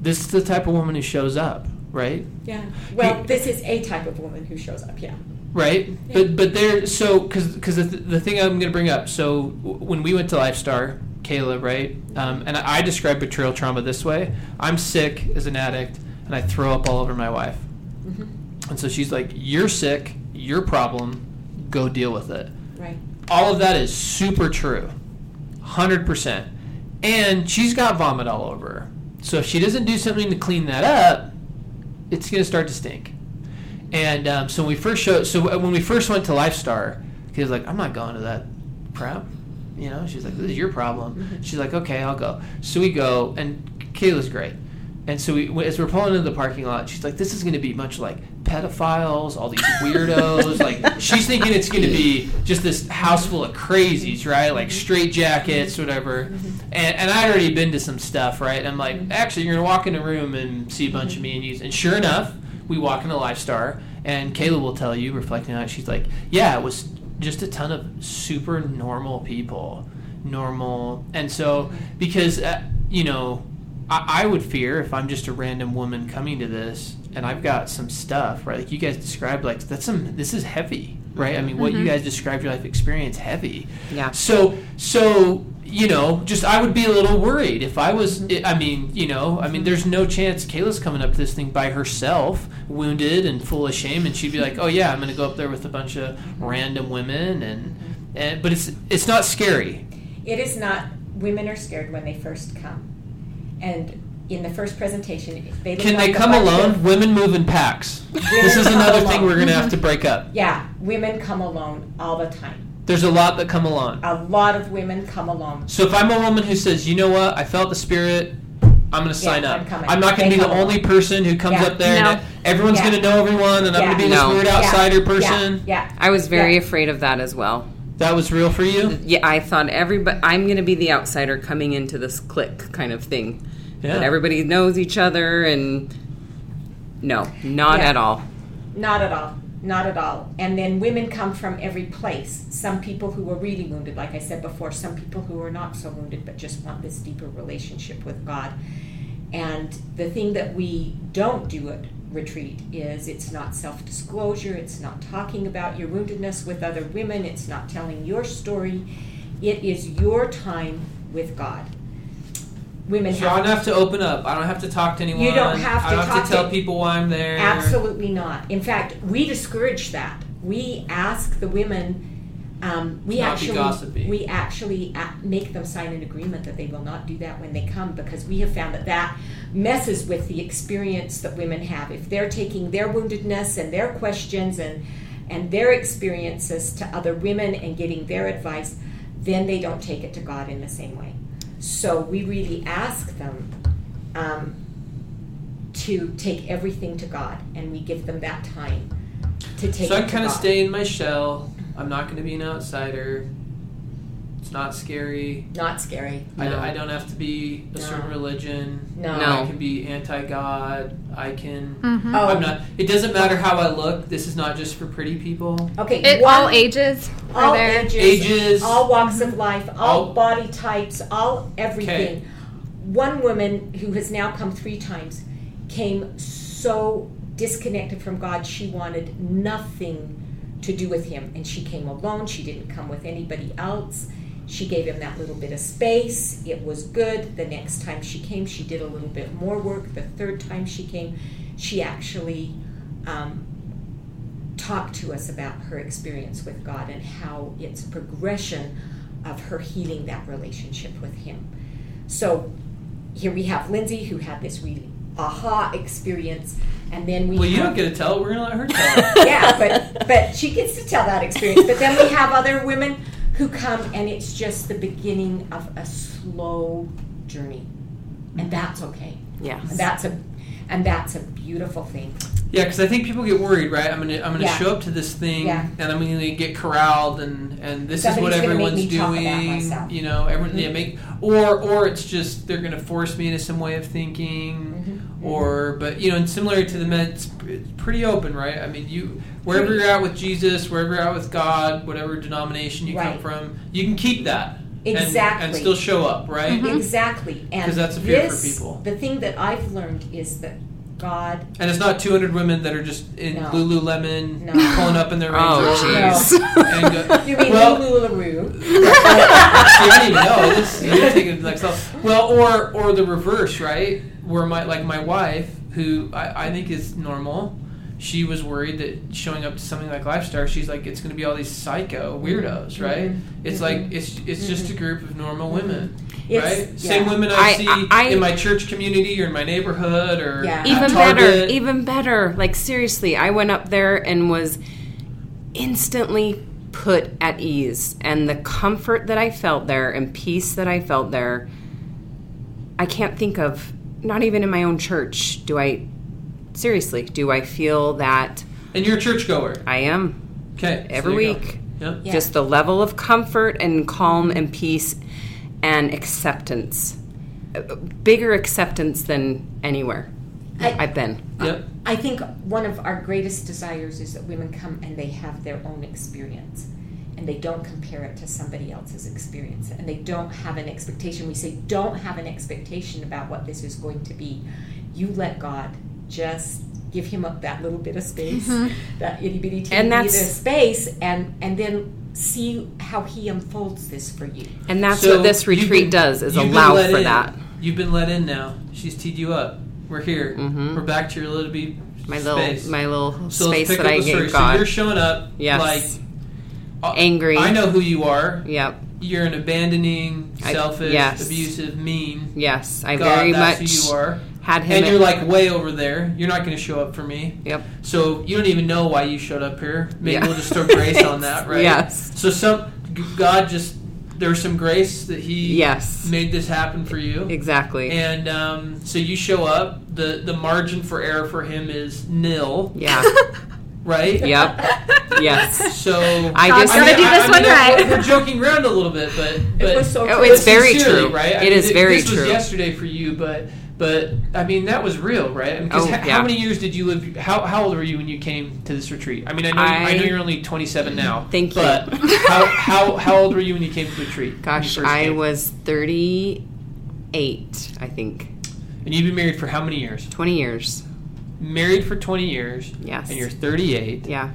Speaker 1: this is the type of woman who shows up, right?
Speaker 2: Yeah. Well, this is a type of woman who shows up. Yeah.
Speaker 1: right? But but there, so because because the, the thing I'm going to bring up. So w- when we went to Lifestar, Kayla, right? Um, and I, I describe betrayal trauma this way: I'm sick as an addict, and I throw up all over my wife.
Speaker 2: Mm-hmm.
Speaker 1: And so she's like, "You're sick. Your problem. Go deal with it."
Speaker 2: Right.
Speaker 1: All of that is super true, hundred percent. And she's got vomit all over her. So if she doesn't do something to clean that up, it's going to start to stink. And um, so when we first showed, so when we first went to Lifestar, he was like, "I'm not going to that crap." You know, she's like, "This is your problem." She's like, "Okay, I'll go." So we go, and Kayla's great. And so we, as we're pulling into the parking lot, she's like, "This is going to be much like pedophiles, all these weirdos." like she's thinking it's going to be just this house full of crazies, right? Like straight jackets, whatever. And, and I'd already been to some stuff, right? I'm like, actually, you're going to walk in a room and see a bunch of me and you. And sure enough, we walk into Lifestar, and Kayla will tell you, reflecting on it, she's like, "Yeah, it was just a ton of super normal people, normal." And so, because uh, you know, I, I would fear if I'm just a random woman coming to this, and I've got some stuff, right? Like you guys described, like that's some. This is heavy, right? I mean, what you mm-hmm. guys described your life experience, heavy.
Speaker 3: Yeah.
Speaker 1: So, so you know, just I would be a little worried if I was. I mean, you know, I mean, there's no chance Kayla's coming up to this thing by herself, wounded and full of shame, and she'd be like, "Oh yeah, I'm going to go up there with a bunch of random women," and and but it's it's not scary.
Speaker 2: It is not. Women are scared when they first come, and in the first presentation, they
Speaker 1: Can they
Speaker 2: a
Speaker 1: come alone?
Speaker 2: of-
Speaker 1: Women move in packs. This is
Speaker 2: come
Speaker 1: another thing we're going to have mm-hmm. to break up.
Speaker 2: Yeah, women come alone all the time.
Speaker 1: There's a lot that come alone.
Speaker 2: A lot of women come alone.
Speaker 1: So if I'm a woman who says, you know what, I felt the spirit, I'm going to sign
Speaker 2: Yeah,
Speaker 1: up.
Speaker 2: I'm coming.
Speaker 1: not going to be the only
Speaker 2: along.
Speaker 1: person who comes
Speaker 2: Yeah.
Speaker 1: up there
Speaker 4: No.
Speaker 1: and everyone's
Speaker 2: Yeah.
Speaker 1: going to know everyone, and I'm going to be
Speaker 2: Yeah.
Speaker 1: this weird outsider
Speaker 2: yeah,
Speaker 1: person.
Speaker 2: Yeah.
Speaker 3: I was very
Speaker 2: Yeah.
Speaker 3: afraid of that as well.
Speaker 1: That was real for you.
Speaker 3: Yeah, I thought everybody. I'm going to be the outsider coming into this clique kind of thing.
Speaker 1: Yeah.
Speaker 3: That everybody knows each other, and no, not
Speaker 2: Yeah.
Speaker 3: at all.
Speaker 2: Not at all. Not at all. And then women come from every place. Some people who are really wounded, like I said before, some people who are not so wounded but just want this deeper relationship with God. And the thing that we don't do at retreat is it's not self disclosure, it's not talking about your woundedness with other women, it's not telling your story. It is your time with God. Women
Speaker 1: So I don't have to open up. I don't have to talk to anyone.
Speaker 2: You don't have
Speaker 1: I
Speaker 2: to
Speaker 1: don't have to tell
Speaker 2: to-
Speaker 1: people why I'm there.
Speaker 2: Absolutely not. In fact, we discourage that. We ask the women. Um, we actually we actually make them sign an agreement that they will not do that when they come because we have found that that messes with the experience that women have. If they're taking their woundedness and their questions and and their experiences to other women and getting their advice, then they don't take it to God in the same way. So we really ask them um, to take everything to God, and we give them that time to take.
Speaker 1: So I kind of stay in my shell. I'm not going to be an outsider. It's not scary.
Speaker 2: Not scary.
Speaker 1: I,
Speaker 3: No.
Speaker 1: I don't have to be a
Speaker 2: No.
Speaker 1: certain religion.
Speaker 2: No.
Speaker 3: No.
Speaker 1: I can be anti-God. I can.
Speaker 4: Mhm.
Speaker 2: Oh.
Speaker 1: I'm not. It doesn't matter how I look. This is not just for pretty people.
Speaker 2: Okay.
Speaker 4: It,
Speaker 2: one-
Speaker 4: all ages are
Speaker 2: all
Speaker 4: there.
Speaker 2: ages,
Speaker 1: Ages.
Speaker 2: all walks of life, all
Speaker 1: All-
Speaker 2: body types, all everything.
Speaker 1: Okay.
Speaker 2: One woman who has now come three times came so disconnected from God, she wanted nothing to do with Him, and she came alone. She didn't come with anybody else. She gave him that little bit of space. It was good. The next time she came, she did a little bit more work. The third time she came, she actually um, talked to us about her experience with God and how it's a progression of her healing that relationship with Him. So here we have Lindsay who had this really aha experience, and then we
Speaker 1: Well, you don't get to tell. We're going to let her tell
Speaker 2: yeah, but but she gets to tell that experience. But then we have other women who come, and it's just the beginning of a slow journey, and that's okay.
Speaker 3: Yeah.
Speaker 2: And that's a and that's a beautiful thing.
Speaker 1: Yeah, because I think people get worried, right? I'm gonna I'm gonna
Speaker 2: Yeah.
Speaker 1: show up to this thing,
Speaker 2: Yeah.
Speaker 1: and I'm gonna get corralled, and and this
Speaker 2: Somebody's
Speaker 1: is what
Speaker 2: gonna make
Speaker 1: everyone's
Speaker 2: me talk about
Speaker 1: doing. You know, everyone
Speaker 2: Mhm.
Speaker 1: yeah, make or or it's just they're gonna force me into some way of thinking. Or but you know, and similar to the men, it's, it's pretty open, right? I mean, you wherever you're at with Jesus, wherever you're at with God, whatever denomination you come from, you can keep that and- and, still show up, right?
Speaker 4: Mhm.
Speaker 2: Exactly, and
Speaker 1: 'Cause that's a fear for people.
Speaker 2: The thing that I've learned is that God
Speaker 1: And it's not 200 women that are just in
Speaker 2: No.
Speaker 1: Lululemon
Speaker 2: No.
Speaker 1: pulling up in their Range
Speaker 3: Oh, jeez.
Speaker 1: and go,
Speaker 2: You mean
Speaker 1: well,
Speaker 2: Lululemon?
Speaker 1: See, I didn't even know this. You're taking it to the next level. Well, or or the reverse, right? Where my like my wife, who I, I think is normal, she was worried that showing up to something like Lifestar, she's like, it's going to be all these psycho weirdos, right?
Speaker 2: Mhm.
Speaker 1: It's
Speaker 2: Mhm.
Speaker 1: like it's it's just a group of normal women,
Speaker 2: It's-
Speaker 1: right?
Speaker 2: yeah.
Speaker 1: Same women I,
Speaker 3: I-
Speaker 1: see
Speaker 3: I-
Speaker 1: in my church community or in my neighborhood or
Speaker 2: Yeah.
Speaker 1: at
Speaker 3: even
Speaker 1: Target.
Speaker 3: better even better like seriously i went up there and was instantly put at ease and the comfort that i felt there and peace that i felt there i can't think of not even in my own church do i seriously do i feel that
Speaker 1: And you're a churchgoer,
Speaker 3: i am
Speaker 1: okay?
Speaker 3: every
Speaker 1: there you go.
Speaker 3: week
Speaker 1: Yep.
Speaker 2: Yeah.
Speaker 3: just the level of comfort and calm and peace and acceptance bigger acceptance than anywhere
Speaker 2: I-
Speaker 3: i've been
Speaker 1: Yep.
Speaker 2: I think one of our greatest desires is that women come and they have their own experience and they don't compare it to somebody else's experience and they don't have an expectation. We say, don't have an expectation about what this is going to be. You let God just give him up that little bit of space, that itty bitty teeny
Speaker 3: And
Speaker 2: bit of
Speaker 3: that's-
Speaker 2: space, and, and then see how he unfolds this for you.
Speaker 3: And that's
Speaker 1: So
Speaker 3: what this retreat
Speaker 1: been-
Speaker 3: does is allow for
Speaker 1: in.
Speaker 3: that.
Speaker 1: You've been let in now. She's teed you up. We're here.
Speaker 3: Mhm.
Speaker 1: We're back to your little bit
Speaker 3: My little
Speaker 1: space.
Speaker 3: my little
Speaker 1: so
Speaker 3: space that I
Speaker 1: the story.
Speaker 3: gave
Speaker 1: So you're showing up
Speaker 3: Yes.
Speaker 1: like
Speaker 3: Angry.
Speaker 1: I know who you are.
Speaker 3: Yep.
Speaker 1: you're an abandoning,
Speaker 3: I-
Speaker 1: selfish,
Speaker 3: yes.
Speaker 1: abusive, mean.
Speaker 3: Yes, I
Speaker 1: God,
Speaker 3: very
Speaker 1: that's
Speaker 3: much
Speaker 1: who you are.
Speaker 3: had him.
Speaker 1: And you're like way over there. You're not going to show up for me.
Speaker 3: yep.
Speaker 1: So you don't even know why you showed up here. Maybe
Speaker 3: Yeah.
Speaker 1: we'll just throw grace on that, right?
Speaker 3: Yes.
Speaker 1: So some God just there's some grace that He
Speaker 3: Yes.
Speaker 1: made this happen for you.
Speaker 3: Exactly.
Speaker 1: And um, so you show up. the The margin for error for Him is nil,
Speaker 3: yeah.
Speaker 1: right?
Speaker 3: yep. Yes.
Speaker 1: So
Speaker 3: I
Speaker 4: God's
Speaker 3: just
Speaker 4: gonna do this one
Speaker 1: I-
Speaker 4: right.
Speaker 1: We're joking around a little bit, but but
Speaker 2: It was so
Speaker 3: Oh,
Speaker 2: true.
Speaker 3: it's very true.
Speaker 1: right? I
Speaker 3: It
Speaker 1: mean,
Speaker 3: is
Speaker 1: th-
Speaker 3: very
Speaker 1: this
Speaker 3: true.
Speaker 1: was yesterday for you, but but I mean that was real, right? I mean, 'cause
Speaker 3: Oh,
Speaker 1: h-
Speaker 3: yeah.
Speaker 1: How many years did you live? How how old were you when you came to this retreat? I mean, I know I,
Speaker 3: I-
Speaker 1: know you're only 27 now.
Speaker 3: Thank you.
Speaker 1: But how, how how old were you when you came to the retreat?
Speaker 3: Gosh, I
Speaker 1: came?
Speaker 3: was 38, I think.
Speaker 1: And you've been married for how many years?
Speaker 3: 20 years.
Speaker 1: Married for 20 years.
Speaker 3: Yes.
Speaker 1: And you're 38.
Speaker 3: Yeah.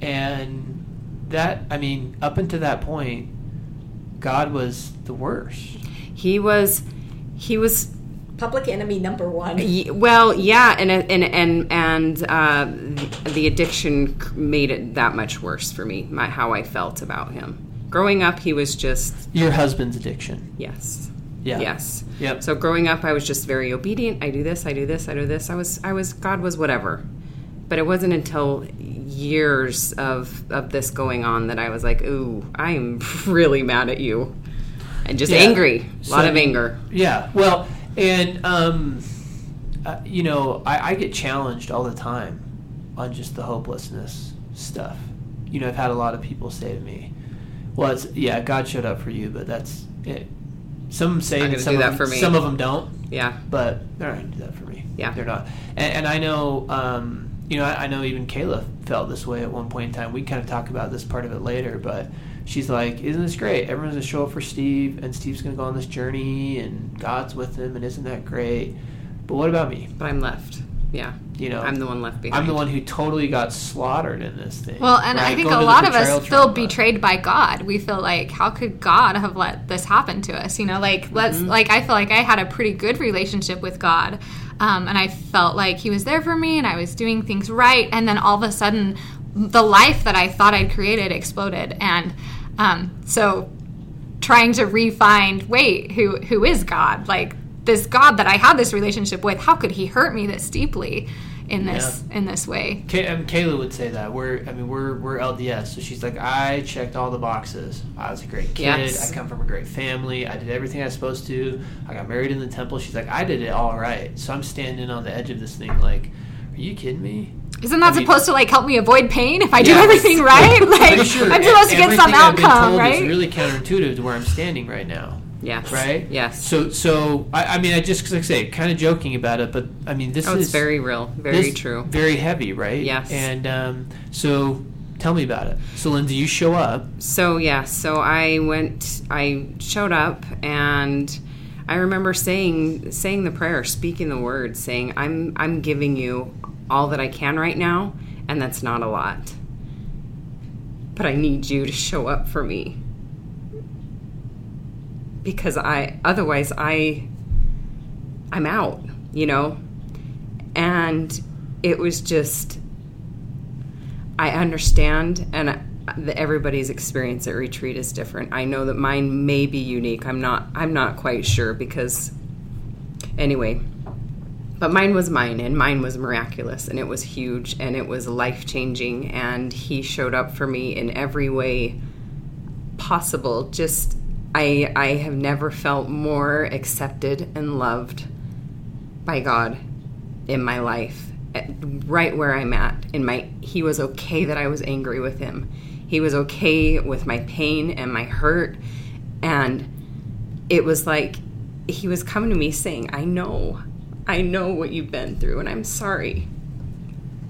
Speaker 1: And that I mean, up until that point, God was the worst.
Speaker 3: He was he was
Speaker 2: Public enemy number one.
Speaker 3: Well, yeah, and and and and uh, the- the addiction made it that much worse for me. My, how I felt about him. Growing up, he was just
Speaker 1: Your husband's addiction.
Speaker 3: yes,
Speaker 1: Yeah.
Speaker 3: yes.
Speaker 1: Yep.
Speaker 3: So growing up, I was just very obedient. I do this, I do this, I do this. I was, I was. God was whatever. But it wasn't until years of of this going on that I was like, "Ooh, I am really mad at you," and just
Speaker 1: Yeah.
Speaker 3: angry. A lot
Speaker 1: So-
Speaker 3: of anger.
Speaker 1: Yeah. Well, and um, uh, you know, I, I get challenged all the time on just the hopelessness stuff. You know, I've had a lot of people say to me, "Well, it's yeah, God showed up for you, but that's it." Some say that some of
Speaker 3: that me.
Speaker 1: Some of them don't.
Speaker 3: Yeah.
Speaker 1: but they're not going to do that for me.
Speaker 3: Yeah.
Speaker 1: they're not. And, and I know, um, you know, I, I know even Kayla felt this way at one point in time. We kind of talk about this part of it later, but she's like, "Isn't this great? Everyone's going to show up for Steve, and Steve's going to go on this journey, and God's with him, and isn't that great?" But what about me?
Speaker 3: But I'm left. Yeah.
Speaker 1: You know,
Speaker 3: I'm the one left behind.
Speaker 1: I'm the one who totally got slaughtered in this thing.
Speaker 4: Well, and I think
Speaker 1: Going
Speaker 4: a lot of us feel
Speaker 1: trauma.
Speaker 4: betrayed by God. We feel like, how could God have let this happen to us? You know, like let's
Speaker 1: Mm-hmm.
Speaker 4: like I feel like I had a pretty good relationship with God, um, and I felt like He was there for me, and I was doing things right, and then all of a sudden, the life that I thought I'd created exploded, and um, so trying to re-find, wait, who who is God? Like this God that I had this relationship with, how could He hurt me this deeply in this in this way?
Speaker 1: Kay, um, Kayla would say that we're I mean we're we're LDS, so she's like I checked all the boxes. I was a great kid.
Speaker 3: Yes.
Speaker 1: I come from a great family. I did everything I was supposed to. I got married in the temple. She's like I did it all right. So I'm standing on the edge of this thing like, are you kidding me?
Speaker 4: Isn't that
Speaker 1: I mean-
Speaker 4: supposed to like help me avoid pain if I do everything right? Like
Speaker 1: sure
Speaker 4: I'm supposed to get some
Speaker 1: everything I've been
Speaker 4: outcome,
Speaker 1: told
Speaker 4: right?
Speaker 1: Is really counterintuitive to where I'm standing right now.
Speaker 3: Yes.
Speaker 1: Right.
Speaker 3: Yes.
Speaker 1: So so I, I mean I just like I say kind of joking about it, but I mean this
Speaker 3: oh,
Speaker 1: is
Speaker 3: very real. Very
Speaker 1: this-
Speaker 3: true.
Speaker 1: Very heavy, right?
Speaker 3: Yes.
Speaker 1: And um, so tell me about it. So Lindsay, you show up.
Speaker 3: So yeah, so I went. I showed up, and I remember saying saying the prayer, speaking the words, saying, "I'm I'm giving you all that I can right now, and that's not a lot. But I need you to show up for me." Because I otherwise I I'm out, you know? And it was just I understand, and everybody's experience at retreat is different. I know that mine may be unique. I'm not. I'm not quite sure because, anyway, but mine was mine, and mine was miraculous, and it was huge, and it was life changing, and he showed up for me in every way possible. Just, I, I have never felt more accepted and loved by God in my life eh, right where I'm at in my he was okay that I was angry with him. He was okay with my pain and my hurt and it was like he was coming to me saying, "I know. I know what you've been through and I'm sorry.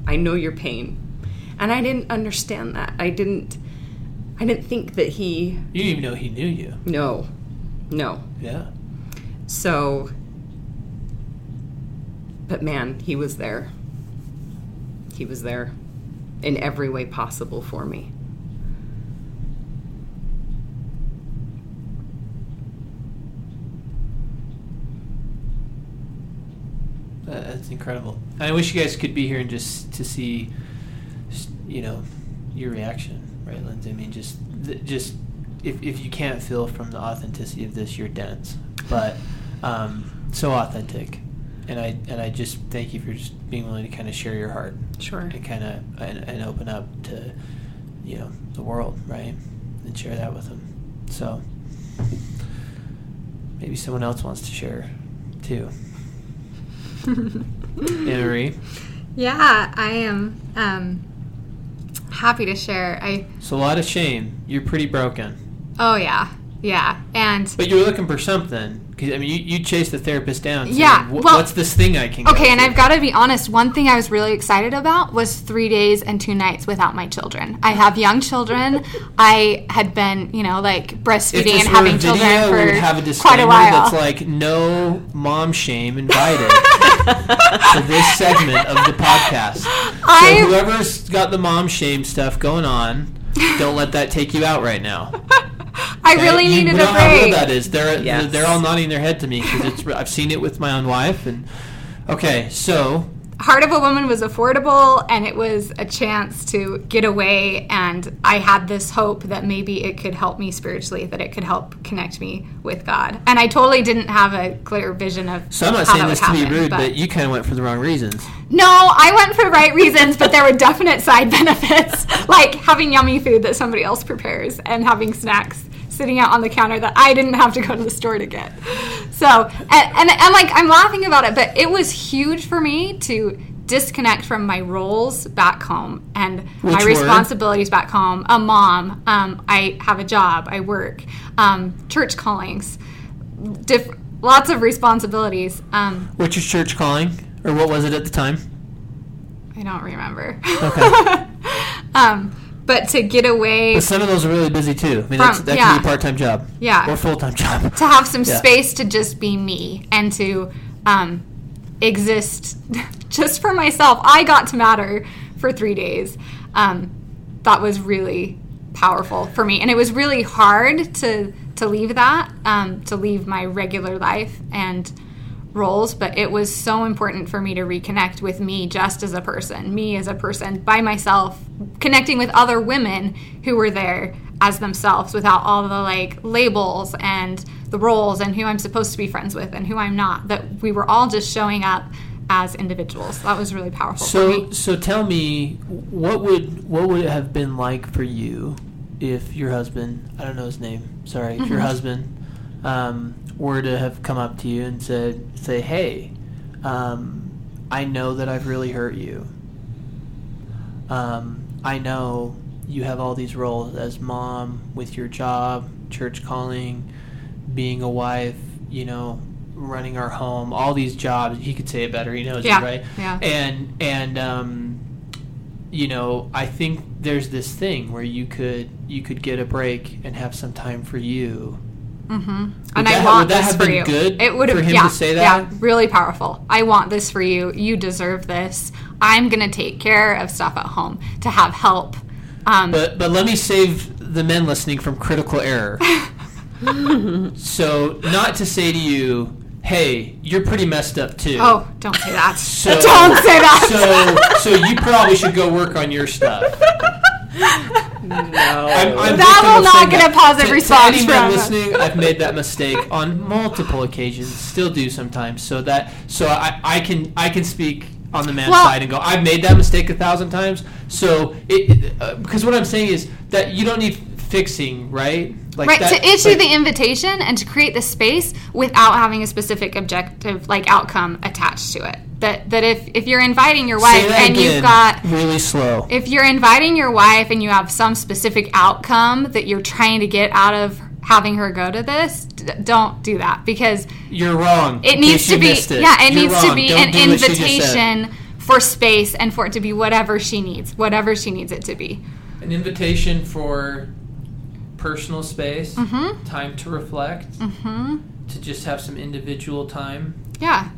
Speaker 3: I know your pain." And I didn't understand that. I didn't I didn't think that he
Speaker 1: You didn't even know he knew you.
Speaker 3: no. No.
Speaker 1: Yeah.
Speaker 3: So, but man, he was there. He was there in every way possible for me.
Speaker 1: That's incredible. I wish you guys could be here and just to see, you know, your reaction, right, Lindsay? I mean, just, just if, if you can't feel from the authenticity of this, you're dense. But um, so authentic, and I and I just thank you for just being willing to kind of share your heart
Speaker 3: Sure.
Speaker 1: and kind of and, and open up to you know the world, right, and share that with them. So maybe someone else wants to share too. Anna Marie.
Speaker 4: Yeah, I am um, happy to share. I
Speaker 1: So a lot of shame. You're pretty broken.
Speaker 4: oh yeah, yeah, and
Speaker 1: But you're looking for something. 'Cause, I mean, you, you chased the therapist down. saying,
Speaker 4: Yeah,
Speaker 1: "Wh-
Speaker 4: well-
Speaker 1: what's this thing I can go
Speaker 4: Okay, and? I've got to be honest. One thing I was really excited about was three days and two nights without my children. I have young children. I had been, you know, like breastfeeding and having children
Speaker 1: video, would
Speaker 4: for
Speaker 1: have a
Speaker 4: quite a while.
Speaker 1: that's like no mom shame invited for this segment of the podcast.
Speaker 4: I-
Speaker 1: so whoever's got the mom shame stuff going on, don't let that take you out right now.
Speaker 4: I
Speaker 1: Okay?
Speaker 4: really
Speaker 1: You
Speaker 4: needed
Speaker 1: know
Speaker 4: a
Speaker 1: how real
Speaker 4: break.
Speaker 1: that is. They're
Speaker 3: Yes.
Speaker 1: they're all nodding their head to me because it's I've seen it with my own wife and. Okay, so
Speaker 4: Heart of a Woman was affordable and it was a chance to get away. And I had this hope that maybe it could help me spiritually, that it could help connect me with God. And I totally didn't have a clear vision of
Speaker 1: so I'm not saying this to be rude, but you kind of went for the wrong reasons.
Speaker 4: No, I went for the right reasons, but there were definite side benefits, like having yummy food that somebody else prepares and having snacks sitting out on the counter that I didn't have to go to the store to get. So, and, and I'm like, I'm laughing about it, but it was huge for me to disconnect from my roles back home and
Speaker 1: Which
Speaker 4: my
Speaker 1: were?
Speaker 4: responsibilities back home. A mom, um, I have a job, I work, um, church callings, diff- lots of responsibilities. Um,
Speaker 1: What's your church calling, or what was it at the time?
Speaker 4: I don't remember.
Speaker 1: Okay.
Speaker 4: um, but to get away,
Speaker 1: But some of those are really busy too. I mean,
Speaker 4: From-
Speaker 1: that's, that
Speaker 4: yeah.
Speaker 1: can be a part-time job.
Speaker 4: Yeah.
Speaker 1: Or full-time job.
Speaker 4: to have some
Speaker 1: Yeah.
Speaker 4: space to just be me and to um, exist just for myself. I got to matter for three days. Um, that was really powerful for me, and it was really hard to to leave that, um, to leave my regular life and roles. But it was so important for me to reconnect with me just as a person, me as a person by myself, connecting with other women who were there as themselves without all the like labels and the roles and who I'm supposed to be friends with and who I'm not. That we were all just showing up as individuals. That was really powerful for
Speaker 1: So,
Speaker 4: me.
Speaker 1: so tell me, what would what would it have been like for you if your husband, I don't know his name, sorry, if
Speaker 4: Mm-hmm.
Speaker 1: your husband um, were to have come up to you and said, say, hey, um, I know that I've really hurt you. Um, I know you have all these roles as mom with your job, church calling, being a wife, you know, running our home, all these jobs. He could say it better. He knows
Speaker 4: Yeah,
Speaker 1: it, right?
Speaker 4: yeah.
Speaker 1: And and um, you know, I think there's this thing where you could you could get a break and have some time for you.
Speaker 4: Hmm And
Speaker 1: that
Speaker 4: I want
Speaker 1: would that
Speaker 4: this
Speaker 1: have
Speaker 4: for
Speaker 1: been
Speaker 4: you.
Speaker 1: good
Speaker 4: it would have,
Speaker 1: for him
Speaker 4: yeah,
Speaker 1: to say that?
Speaker 4: Yeah, really powerful. I want this for you. You deserve this. I'm gonna take care of stuff at home to have help. Um,
Speaker 1: But but let me save the men listening from critical error. so not to say to you, hey, you're pretty messed up too.
Speaker 4: oh, don't say that.
Speaker 1: So-
Speaker 4: don't say that.
Speaker 1: So so you probably should go work on your stuff.
Speaker 3: No.
Speaker 1: I'm, I'm
Speaker 4: That will not get a positive
Speaker 1: To-
Speaker 4: response
Speaker 1: To any men
Speaker 4: from-
Speaker 1: listening, I've made that mistake on multiple occasions. Still do sometimes. So that so I, I can I can speak on the man's
Speaker 4: Well-
Speaker 1: side and go. I've made that mistake a thousand times. So it, it uh, because what I'm saying is that you don't need fixing, right? Like
Speaker 4: right
Speaker 1: that-
Speaker 4: to issue
Speaker 1: like-
Speaker 4: the invitation and to create the space without having a specific objective like outcome attached to it that that if if you're inviting your wife and
Speaker 1: again,
Speaker 4: you've got
Speaker 1: really slow.
Speaker 4: if you're inviting your wife and you have some specific outcome that you're trying to get out of having her go to this d- don't do that because
Speaker 1: You're wrong.
Speaker 4: it needs to be
Speaker 1: it.
Speaker 4: yeah it
Speaker 1: You're
Speaker 4: needs to be
Speaker 1: Don't
Speaker 4: an
Speaker 1: do what she just said.
Speaker 4: invitation for space and for it to be whatever she needs whatever she needs it to be
Speaker 1: An invitation for personal space,
Speaker 4: Mhm.
Speaker 1: time to reflect,
Speaker 4: hmm
Speaker 1: to just have some individual time.
Speaker 4: Yeah.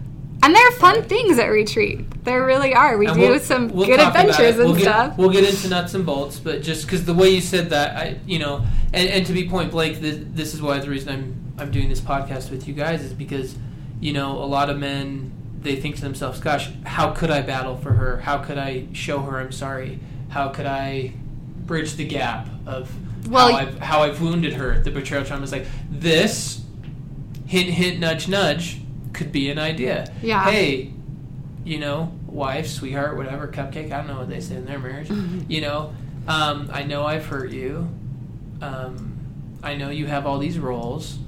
Speaker 4: And there are fun things at retreat. There really are. We
Speaker 1: And
Speaker 4: do
Speaker 1: we'll-
Speaker 4: some
Speaker 1: we'll
Speaker 4: good adventures and
Speaker 1: we'll get,
Speaker 4: stuff.
Speaker 1: We'll get into nuts and bolts, but just because the way you said that, I, you know, and, and to be point blank, this, this is why the reason I'm I'm doing this podcast with you guys is because, you know, a lot of men they think to themselves, "Gosh, how could I battle for her? How could I show her I'm sorry? How could I bridge the gap of
Speaker 4: Well,
Speaker 1: how I've how I've wounded her. The betrayal trauma is like this. Hint, hint, nudge, nudge could be an idea.
Speaker 4: Yeah.
Speaker 1: Hey, you know, wife, sweetheart, whatever, cupcake. I don't know what they say in their marriage. You know, um, I know I've hurt you. Um, I know you have all these roles.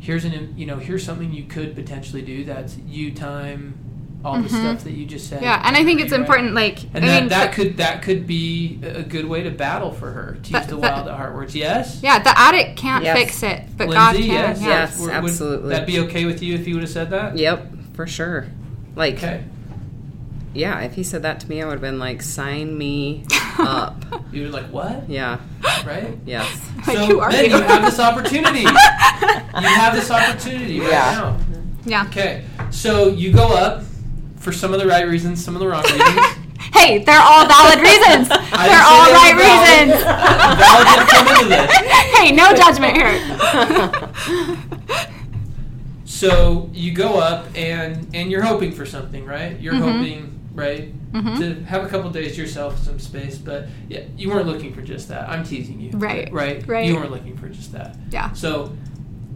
Speaker 1: Here's an, you know, here's something you could potentially do. That's you time, all the stuff that you just said.
Speaker 4: Mm-hmm. yeah, and I think it's
Speaker 1: Right?
Speaker 4: important. Like,
Speaker 1: And
Speaker 4: I
Speaker 1: that,
Speaker 4: mean,
Speaker 1: that
Speaker 4: the-
Speaker 1: could that could be a good way to battle for her. To use
Speaker 4: That-
Speaker 1: the
Speaker 4: that-
Speaker 1: wild at heart words. Yes.
Speaker 4: yeah, the addict can't
Speaker 3: Yes.
Speaker 4: fix it, but God can.
Speaker 1: yes,
Speaker 4: yeah.
Speaker 3: Yes.
Speaker 1: Would- would
Speaker 3: absolutely.
Speaker 1: that be okay with you if he would have said that?
Speaker 3: Yep, for sure. Like,
Speaker 1: Okay.
Speaker 3: yeah, if he said that to me, I would have been like, sign me up.
Speaker 1: You were like, what?
Speaker 3: Yeah,
Speaker 1: Right?
Speaker 3: yes.
Speaker 4: Like,
Speaker 1: so
Speaker 4: who are
Speaker 1: then
Speaker 4: you?
Speaker 1: you have this opportunity. you have this opportunity right
Speaker 3: Yeah.
Speaker 1: now.
Speaker 4: Yeah.
Speaker 1: Okay. So you go up for some of the right reasons, some of the wrong reasons.
Speaker 4: Hey, they're all valid reasons. They're all
Speaker 1: say
Speaker 4: right
Speaker 1: they were
Speaker 4: reasons.
Speaker 1: Val didn't come into this.
Speaker 4: hey, no judgment here.
Speaker 1: So you go up and and you're hoping for something, right? You're
Speaker 4: Mhm.
Speaker 1: hoping, right,
Speaker 4: Mhm.
Speaker 1: to have a couple days to yourself, some space. But yeah, you weren't looking for just that. I'm teasing you,
Speaker 4: Right,
Speaker 1: Right,
Speaker 4: right.
Speaker 1: You weren't looking for just that.
Speaker 4: Yeah.
Speaker 1: So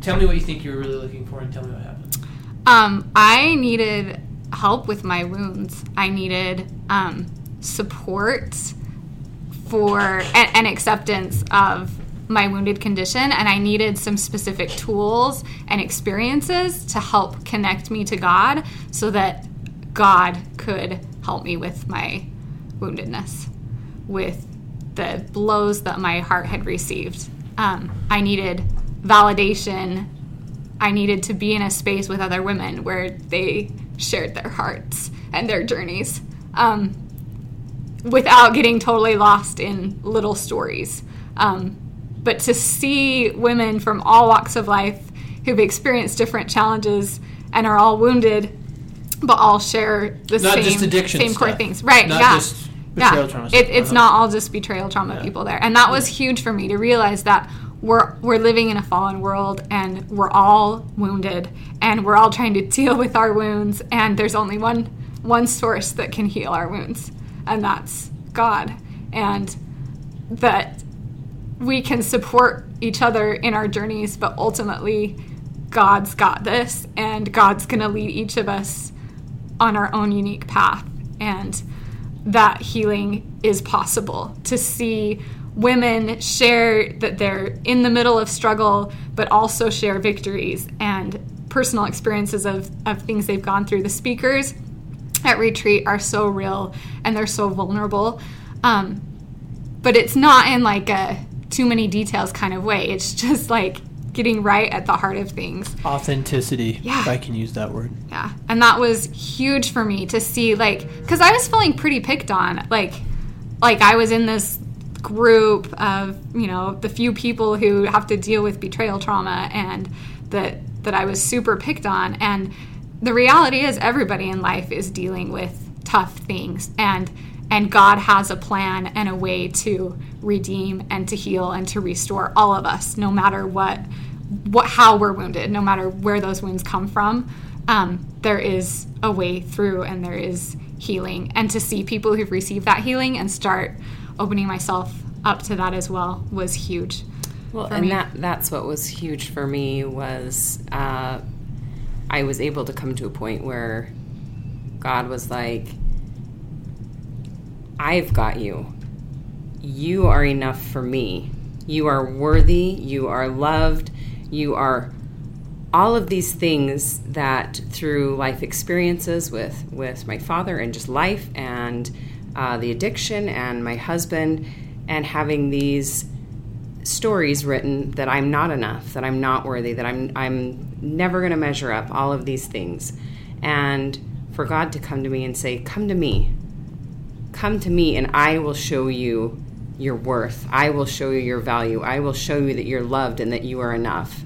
Speaker 1: tell me what you think you were really looking for, and tell me what happened.
Speaker 4: Um, I needed help with my wounds. I needed um, support for and, and acceptance of my wounded condition, and I needed some specific tools and experiences to help connect me to God, so that God could help me with my woundedness, with the blows that my heart had received. Um, I needed validation I needed to be in a space with other women where they shared their hearts and their journeys um, without getting totally lost in little stories. Um, but to see women from all walks of life who've experienced different challenges and are all wounded, but all share the
Speaker 1: Not
Speaker 4: same, same core
Speaker 1: stuff.
Speaker 4: things. Right,
Speaker 1: Not
Speaker 4: yeah.
Speaker 1: just betrayal
Speaker 4: yeah.
Speaker 1: trauma
Speaker 4: It, it's
Speaker 1: Uh-huh.
Speaker 4: not all just betrayal trauma
Speaker 1: Yeah.
Speaker 4: people there. And that was huge for me to realize that we're we're living in a fallen world and we're all wounded and we're all trying to deal with our wounds and there's only one one source that can heal our wounds and that's God. And that we can support each other in our journeys but ultimately God's got this and God's going to lead each of us on our own unique path. And that healing is possible to see women share that they're in the middle of struggle but also share victories and personal experiences of, of things they've gone through the speakers at retreat are so real and they're so vulnerable um, but it's not in like a too many details kind of way it's just like getting right at the heart of things
Speaker 1: Authenticity.
Speaker 4: Yeah.
Speaker 1: If I can use that word.
Speaker 4: yeah and that was huge for me to see like because i was feeling pretty picked on like like i was in this group of you know the few people who have to deal with betrayal trauma and that that i was super picked on. And the reality is everybody in life is dealing with tough things and and god has a plan and a way to redeem and to heal and to restore all of us no matter what what how we're wounded no matter where those wounds come from. Um, there is a way through and there is healing. And to see people who've received that healing and start opening myself up to that as well was huge
Speaker 3: Well,
Speaker 4: for
Speaker 3: and
Speaker 4: me.
Speaker 3: that that's what was huge for me was uh, I was able to come to a point where God was like, "I've got you. You are enough for me. You are worthy. You are loved. You are." all of these things that through life experiences with with my father and just life and uh, the addiction and my husband and having these stories written that I'm not enough, that I'm not worthy, that I'm I'm never going to measure up, all of these things. And for God to come to me and say, "Come to me. Come to me and I will show you your worth. I will show you your value. I will show you that you're loved and that you are enough."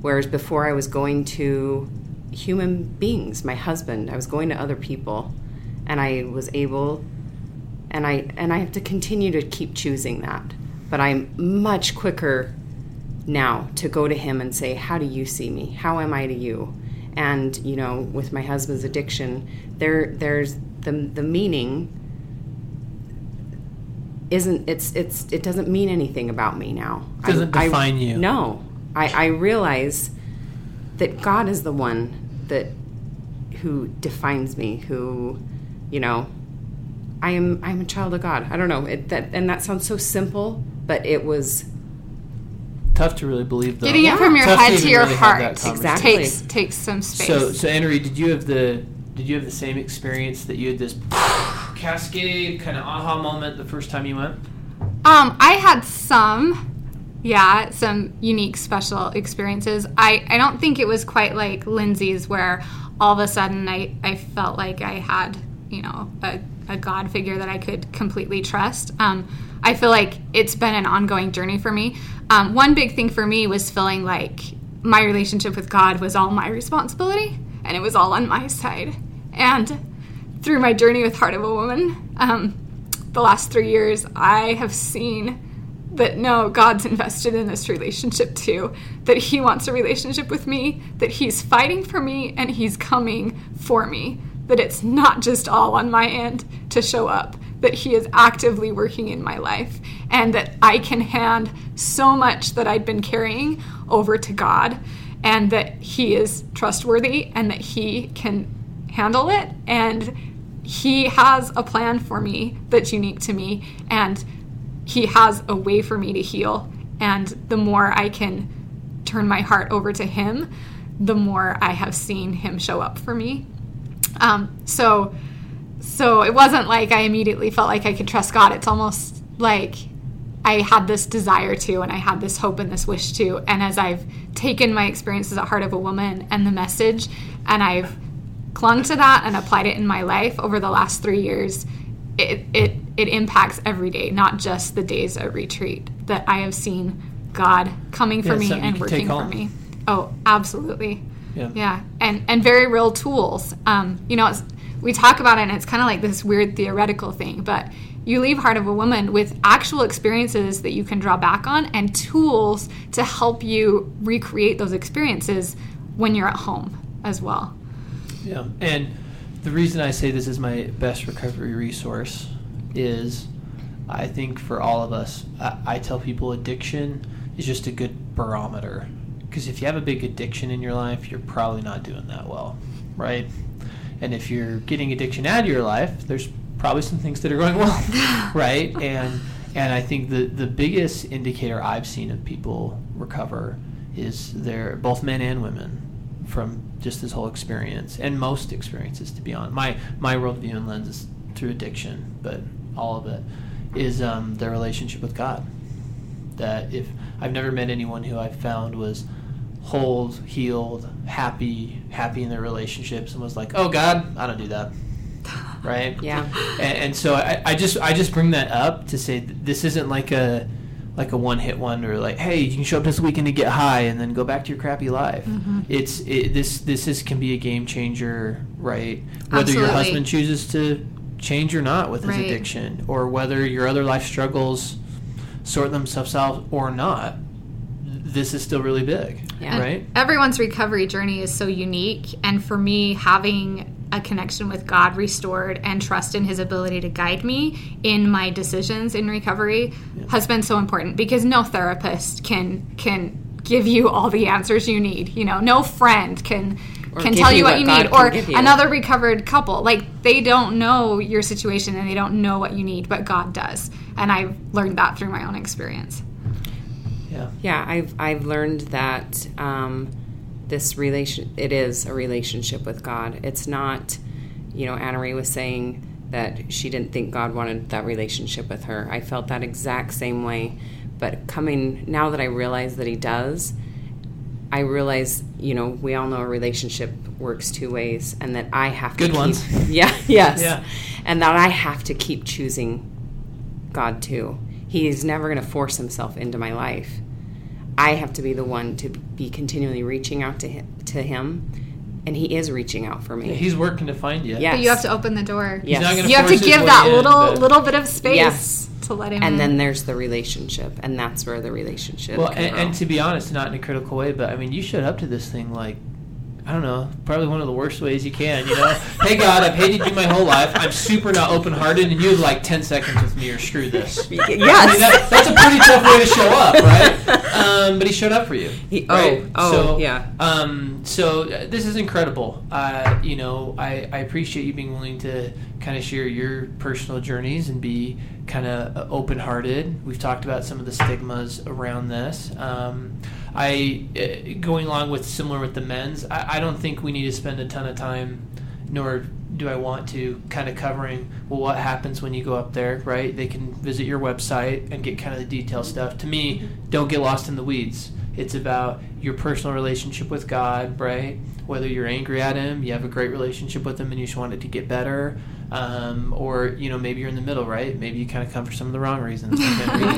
Speaker 3: Whereas before I was going to human beings, my husband, I was going to other people and I was able and I and I have to continue to keep choosing that. But I'm much quicker now to go to him and say, "How do you see me? How am I to you?" And you know, with my husband's addiction, there there's the the meaning isn't it's it's it doesn't mean anything about me now.
Speaker 1: Doesn't
Speaker 3: I,
Speaker 1: define
Speaker 3: I,
Speaker 1: you.
Speaker 3: No, I, I realize that God is the one that who defines me. Who, you know, I am I'm a child of God. I don't know it, that and that sounds so simple, but it was
Speaker 1: Tough to really believe though.
Speaker 4: Getting it from your
Speaker 1: Tough
Speaker 4: head to
Speaker 1: even
Speaker 4: your
Speaker 1: really that
Speaker 4: heart.
Speaker 3: Exactly.
Speaker 4: takes takes some space.
Speaker 1: So, so Henry, did you have the did you have the same experience that you had this cascade kind of aha moment the first time you went?
Speaker 4: Um, I had some, yeah, some unique special experiences. I, I don't think it was quite like Lindsay's, where all of a sudden I, I felt like I had, you know, a, a God figure that I could completely trust. Um, I feel like it's been an ongoing journey for me. Um, one big thing for me was feeling like my relationship with God was all my responsibility and it was all on my side. And through my journey with Heart of a Woman, um, the last three years, I have seen that no, God's invested in this relationship too. That He wants a relationship with me, that He's fighting for me, and He's coming for me. That it's not just all on my end to show up, that He is actively working in my life, and that I can hand so much that I'd been carrying over to God, and that He is trustworthy and that He can handle it. And he has a plan for me that's unique to me and he has a way for me to heal and the more i can turn my heart over to him the more i have seen him show up for me um, so so it wasn't like i immediately felt like i could trust god it's almost like i had this desire to and i had this hope and this wish to and as i've taken my experiences at heart of a woman and the message and i've clung to that and applied it in my life over the last three years, it, it, it impacts every day, not just the days at retreat, that I have seen God coming for
Speaker 1: Yeah,
Speaker 4: me and working for me. Oh, absolutely.
Speaker 1: Yeah.
Speaker 4: Yeah. And, and very real tools. Um, you know, it's, we talk about it and it's kind of like this weird theoretical thing, but you leave Heart of a Woman with actual experiences that you can draw back on and tools to help you recreate those experiences when you're at home as well.
Speaker 1: Yeah. And the reason I say this is my best recovery resource is I think for all of us, I, I tell people addiction is just a good barometer. Because if you have a big addiction in your life, you're probably not doing that well, right? And if you're getting addiction out of your life, there's probably some things that are going well, right? And and I think the the biggest indicator I've seen of people recover is they're both men and women from just this whole experience and most experiences to be honest. My my worldview and lens is through addiction, but all of it is um, their relationship with God. That if I've never met anyone who I've found was whole, healed, happy, happy in their relationships, and was like, "Oh God, I don't do that." Right?
Speaker 3: Yeah.
Speaker 1: And, and so I, I just I just bring that up to say this isn't like a like a one hit wonder. Or like, hey, you can show up this weekend to get high and then go back to your crappy life. Mm-hmm. It's it, this this is can be a game changer, right? Whether your husband chooses to change or not with his
Speaker 4: Right.
Speaker 1: addiction, or whether your other life struggles sort themselves out or not, this is still really big,
Speaker 3: Yeah.
Speaker 1: right?
Speaker 4: Everyone's recovery journey is so unique, and for me, having a connection with God restored and trust in His ability to guide me in my decisions in recovery has been so important because no therapist can can give you all the answers you need. You know, no friend can
Speaker 3: Or
Speaker 4: can tell
Speaker 3: you
Speaker 4: you what
Speaker 3: what
Speaker 4: you
Speaker 3: God
Speaker 4: need, or
Speaker 3: you.
Speaker 4: another recovered couple. Like they don't know your situation and they don't know what you need, but God does. And I've learned that through my own experience.
Speaker 1: Yeah.
Speaker 3: Yeah, I've I've learned that um, this relation it is a relationship with God. It's not, you know, Anna Marie was saying that she didn't think God wanted that relationship with her. I felt that exact same way, but coming now that I realize that He does, I realize you know we all know a relationship works two ways, and that I have to
Speaker 1: Good ones.
Speaker 3: Yeah. Yes.
Speaker 1: Yeah.
Speaker 3: And that I have to keep choosing God too. He's never going to force himself into my life. I have to be the one to be continually reaching out to him, to him and he is reaching out for me.
Speaker 1: He's working to find you.
Speaker 3: Yeah.
Speaker 4: But you have to open the door.
Speaker 3: Yes.
Speaker 1: not gonna
Speaker 4: You have to give
Speaker 1: way
Speaker 4: that
Speaker 1: in,
Speaker 4: little
Speaker 1: but-
Speaker 4: little bit of space
Speaker 3: Yes.
Speaker 4: to let him.
Speaker 3: and then there's the relationship, and that's where the relationship.
Speaker 1: Well,
Speaker 3: can
Speaker 1: and, and to be honest, not in a critical way, but I mean, you showed up to this thing like I don't know, probably one of the worst ways you can. You know, hey God, I've hated you my whole life. I'm super not open hearted, and you have like ten seconds with me, or screw this. I mean,
Speaker 3: Yes.
Speaker 1: that, that's a pretty tough way to show up, right? Um, but he showed up for you.
Speaker 3: He- oh,
Speaker 1: right?
Speaker 3: oh,
Speaker 1: so,
Speaker 3: yeah.
Speaker 1: Um, so uh, this is incredible. Uh, you know, I, I appreciate you being willing to kind of share your personal journeys and be kind of open hearted. We've talked about some of the stigmas around this. Um, I uh, going along with similar with the men's. I, I don't think we need to spend a ton of time, nor do I want to kind of covering well what happens when you go up there, right? They can visit your website and get kind of the detailed stuff. To me, don't get lost in the weeds. It's about your personal relationship with God, right? Whether you're angry at Him, you have a great relationship with Him, and you just want it to get better, um, or you know maybe you're in the middle, right? Maybe you kind of come for some of the wrong reasons.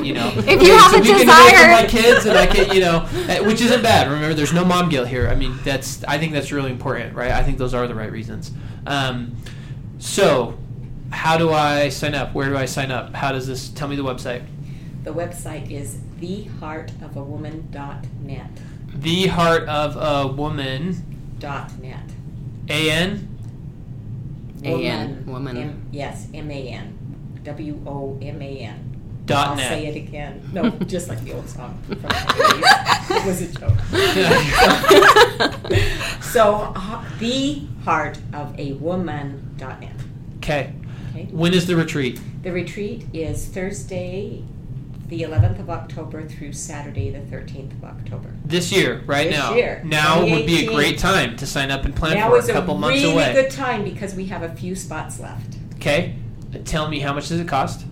Speaker 1: you know,
Speaker 4: If you have
Speaker 1: so
Speaker 4: a
Speaker 1: we can
Speaker 4: desire.
Speaker 1: my kids, and I can, you know, eh, which isn't bad. Remember, there's no mom guilt here. I mean, that's I think that's really important, right? I think those are the right reasons. Um, so, how do I sign up? Where do I sign up? How does this? Tell me the website.
Speaker 2: The website is theheartofawoman.net.
Speaker 1: The Heart of a Woman.
Speaker 2: Dot net.
Speaker 1: A N.
Speaker 3: A-N, woman.
Speaker 2: M- yes, M A N. W O M A N.
Speaker 1: Dot
Speaker 2: I'll
Speaker 1: net.
Speaker 2: say it again. No, just like the old song from the 80s. It was a joke. so, uh, the heart of a woman.net.
Speaker 1: Okay.
Speaker 2: Okay.
Speaker 1: When is the retreat?
Speaker 2: The retreat is Thursday, the 11th of October through Saturday, the 13th of October.
Speaker 1: This year, right
Speaker 2: This
Speaker 1: now.
Speaker 2: year,
Speaker 1: Now would be a great time to sign up and plan
Speaker 2: now
Speaker 1: for
Speaker 2: is
Speaker 1: a couple
Speaker 2: a
Speaker 1: months
Speaker 2: really
Speaker 1: away.
Speaker 2: good time because we have a few spots left.
Speaker 1: Okay. Tell me how much does it cost?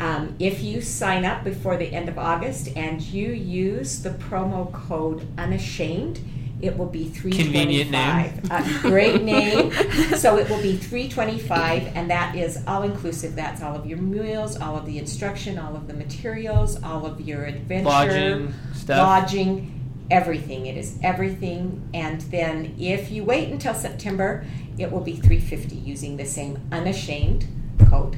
Speaker 2: Um, if you sign up before the end of August and you use the promo code unashamed, it will be three
Speaker 1: Convenient
Speaker 2: twenty-five. Uh, great name. So it will be three twenty-five, and that is all inclusive. That's all of your meals, all of the instruction, all of the materials, all of your adventure,
Speaker 1: Lodging stuff.
Speaker 2: lodging, everything. It is everything. And then if you wait until September, it will be three fifty using the same unashamed code.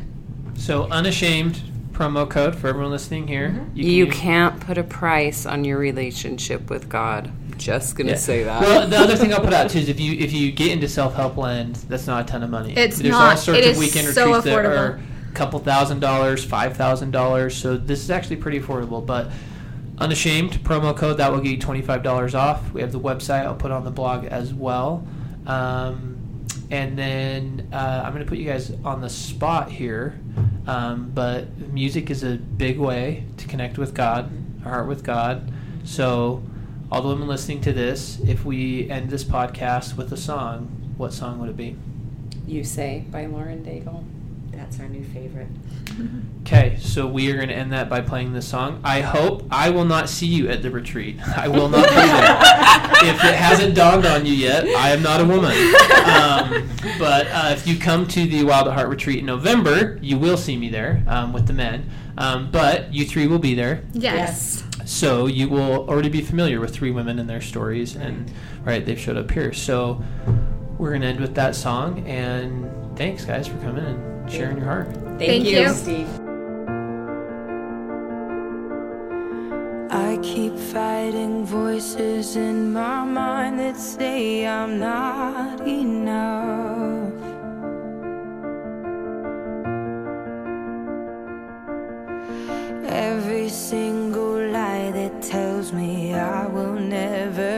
Speaker 1: So unashamed promo code for everyone listening here.
Speaker 2: Mhm.
Speaker 3: You,
Speaker 1: use-
Speaker 3: can't put a price on your relationship with God. Just gonna
Speaker 1: Yeah.
Speaker 3: say that.
Speaker 1: Well, the other thing I'll put out too is if you if you get into self help land, that's not a ton of money.
Speaker 4: It's
Speaker 1: There's all
Speaker 4: not.
Speaker 1: sorts
Speaker 4: It
Speaker 1: of
Speaker 4: is
Speaker 1: weekend
Speaker 4: so
Speaker 1: retreats that
Speaker 4: affordable.
Speaker 1: are a couple thousand dollars, five thousand dollars. So this is actually pretty affordable. But unashamed promo code that will get you twenty five dollars off. We have the website. I'll put on the blog as well. Um, and then uh, I'm going to put you guys on the spot here. Um, but music is a big way to connect with God, our heart with God. So, all the women listening to this, if we end this podcast with a song, what song would it be?
Speaker 3: you say by Lauren Daigle.
Speaker 2: That's our new favorite.
Speaker 1: Okay, so we are going to end that by playing this song. I hope I will not see you at the retreat. I will not be there. if it hasn't dawned on you yet, I am not a woman. Um, but uh, if you come to the Wild at Heart retreat in November, you will see me there um, with the men. Um, but you three will be there.
Speaker 4: Yes.
Speaker 1: So you will already be familiar with three women and their stories, and right, they've showed up here. So we're gonna end with that song, and thanks guys for coming and sharing your heart.
Speaker 4: Thank you.
Speaker 2: Steve.
Speaker 5: I keep fighting voices in my mind that say I'm not enough. Every single lie that tells me I will never